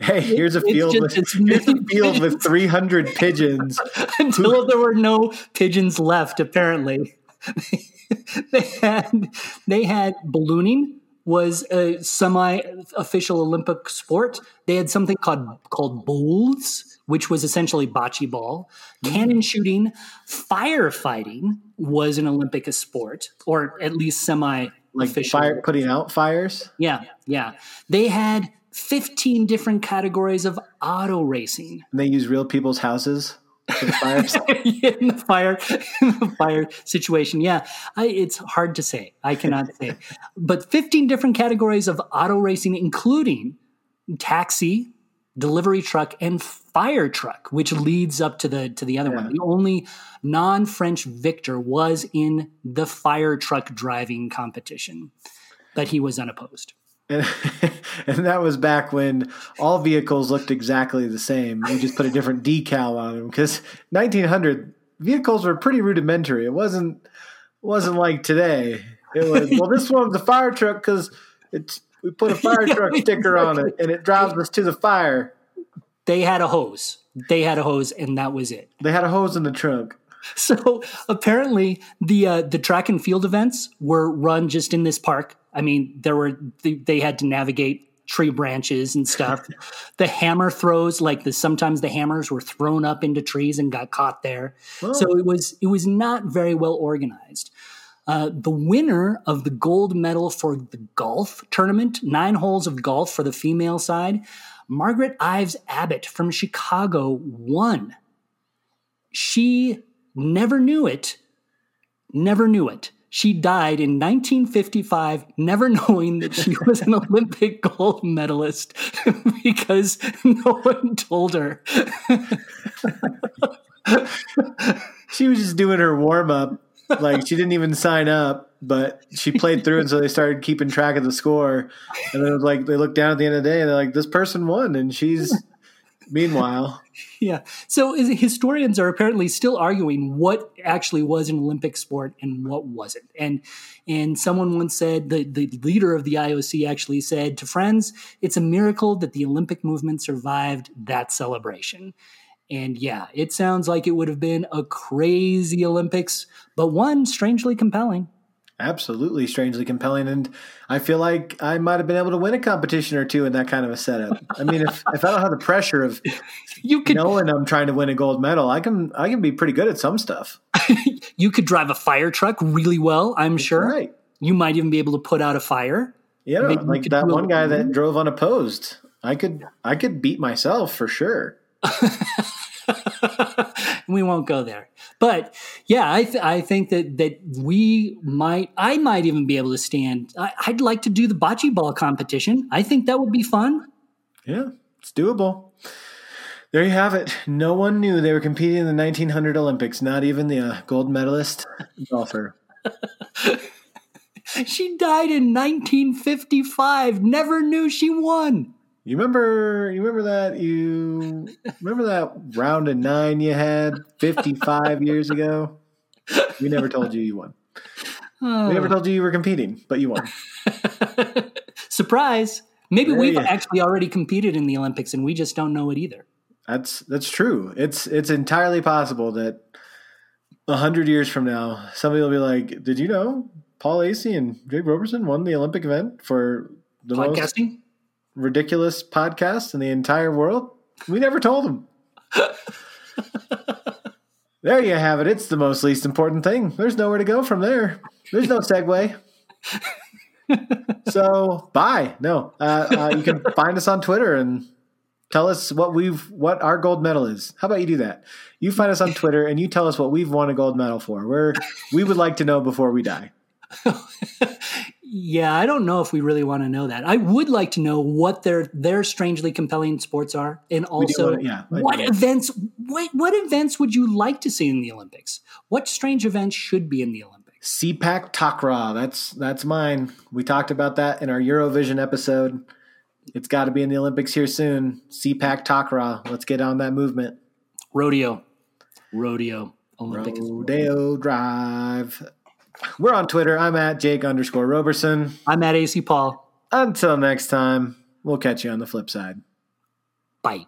hey, here's a field, just with, here's a field with 300 pigeons. until there were no pigeons left apparently they had they had ballooning was a semi-official olympic sport they had something called called bowls which was essentially bocce ball cannon shooting firefighting was an olympic sport or at least semi Like fire, putting out fires. yeah yeah. They had 15 different categories of auto racing. And they use real people's houses for the fires. in the fire in the fire situation yeah. I, it's hard to say. I cannot say. But 15 different categories of auto racing including taxi delivery truck and fire truck which leads up to the to the other Yeah. one the only non-french victor was in the fire truck driving competition but he was unopposed And, and that was back when all vehicles looked exactly the same. You just put a different decal on them because 1900 vehicles were pretty rudimentary. It wasn't wasn't like today. It was well, this one's a fire truck because it's we put a fire truck sticker on it and it drives us to the fire. they had a hose they had a hose and that was it They had a hose in the trunk. So apparently, the uh, the track and field events were run just in this park. I mean, there were they, they had to navigate tree branches and stuff. the hammer throws, like the sometimes the hammers were thrown up into trees and got caught there. So it was it was not very well organized. Uh, the winner of the gold medal for the golf tournament, nine holes of golf for the female side, Margaret Ives Abbott from Chicago won she never knew it, never knew it. She died in 1955, never knowing that she was an Olympic gold medalist because no one told her. she was just doing her warm up. Like she didn't even sign up, but she played through, and so they started keeping track of the score. And then like they look down at the end of the day, and they're like, "This person won," and she's. Meanwhile, yeah. So historians are apparently still arguing what actually was an Olympic sport and what wasn't. And and someone once said the the leader of the IOC actually said to friends, "It's a miracle that the Olympic movement survived that celebration." And yeah, it sounds like it would have been a crazy Olympics, but one strangely compelling. Absolutely strangely compelling. And I feel like I might have been able to win a competition or two in that kind of a setup. I mean, if, if I don't have the pressure of you could, knowing I'm trying to win a gold medal, I can I can be pretty good at some stuff. you could drive a fire truck really well, I'm That's sure. Right. You might even be able to put out a fire. Yeah, Maybe like that one guy that drove unopposed. I could I could beat myself for sure. we won't go there. But yeah, I, th- I think that that we might, I might even be able to stand. I, would like to do the bocce ball competition. I think that would be fun. Yeah, it's doable. There you have it. No one knew they were competing in the 1900 Olympics. Not even the uh, gold medalist golfer. she died in 1955. Never knew she won. You remember? You remember that? You remember that round of nine you had fifty-five years ago? We never told you you won. Oh. We never oh. told you you were competing, but you won. Surprise! Maybe we've actually already competed in the Olympics, and we just don't know it either. That's that's true. It's it's entirely possible that a hundred years from now, somebody will be like, "Did you know Paul Asay and Jake Roberson won the Olympic event for the podcasting?" Most ridiculous podcast in the entire world? We never told them. there you have it. It's the most least important thing. There's nowhere to go from there. There's no segue. so bye. No, uh, uh, you can find us on Twitter and tell us what we've what our gold medal is. How about you do that? You find us on Twitter and you tell us what we've won a gold medal for. Where we would like to know before we die. Yeah, I don't know if we really want to know that. I would like to know what their their strangely compelling sports are, and also yeah, what events what, what events would you like to see in the Olympics? What strange events should be in the Olympics? Sepak Takraw, that's that's mine. We talked about that in our Eurovision episode. It's got to be in the Olympics here soon. Sepak Takraw, let's get on that movement. Rodeo, rodeo, Olympic rodeo drive. We're on Twitter. I'm at Jake underscore Roberson. I'm at AsayPaul. Until next time, we'll catch you on the flip side. Bye.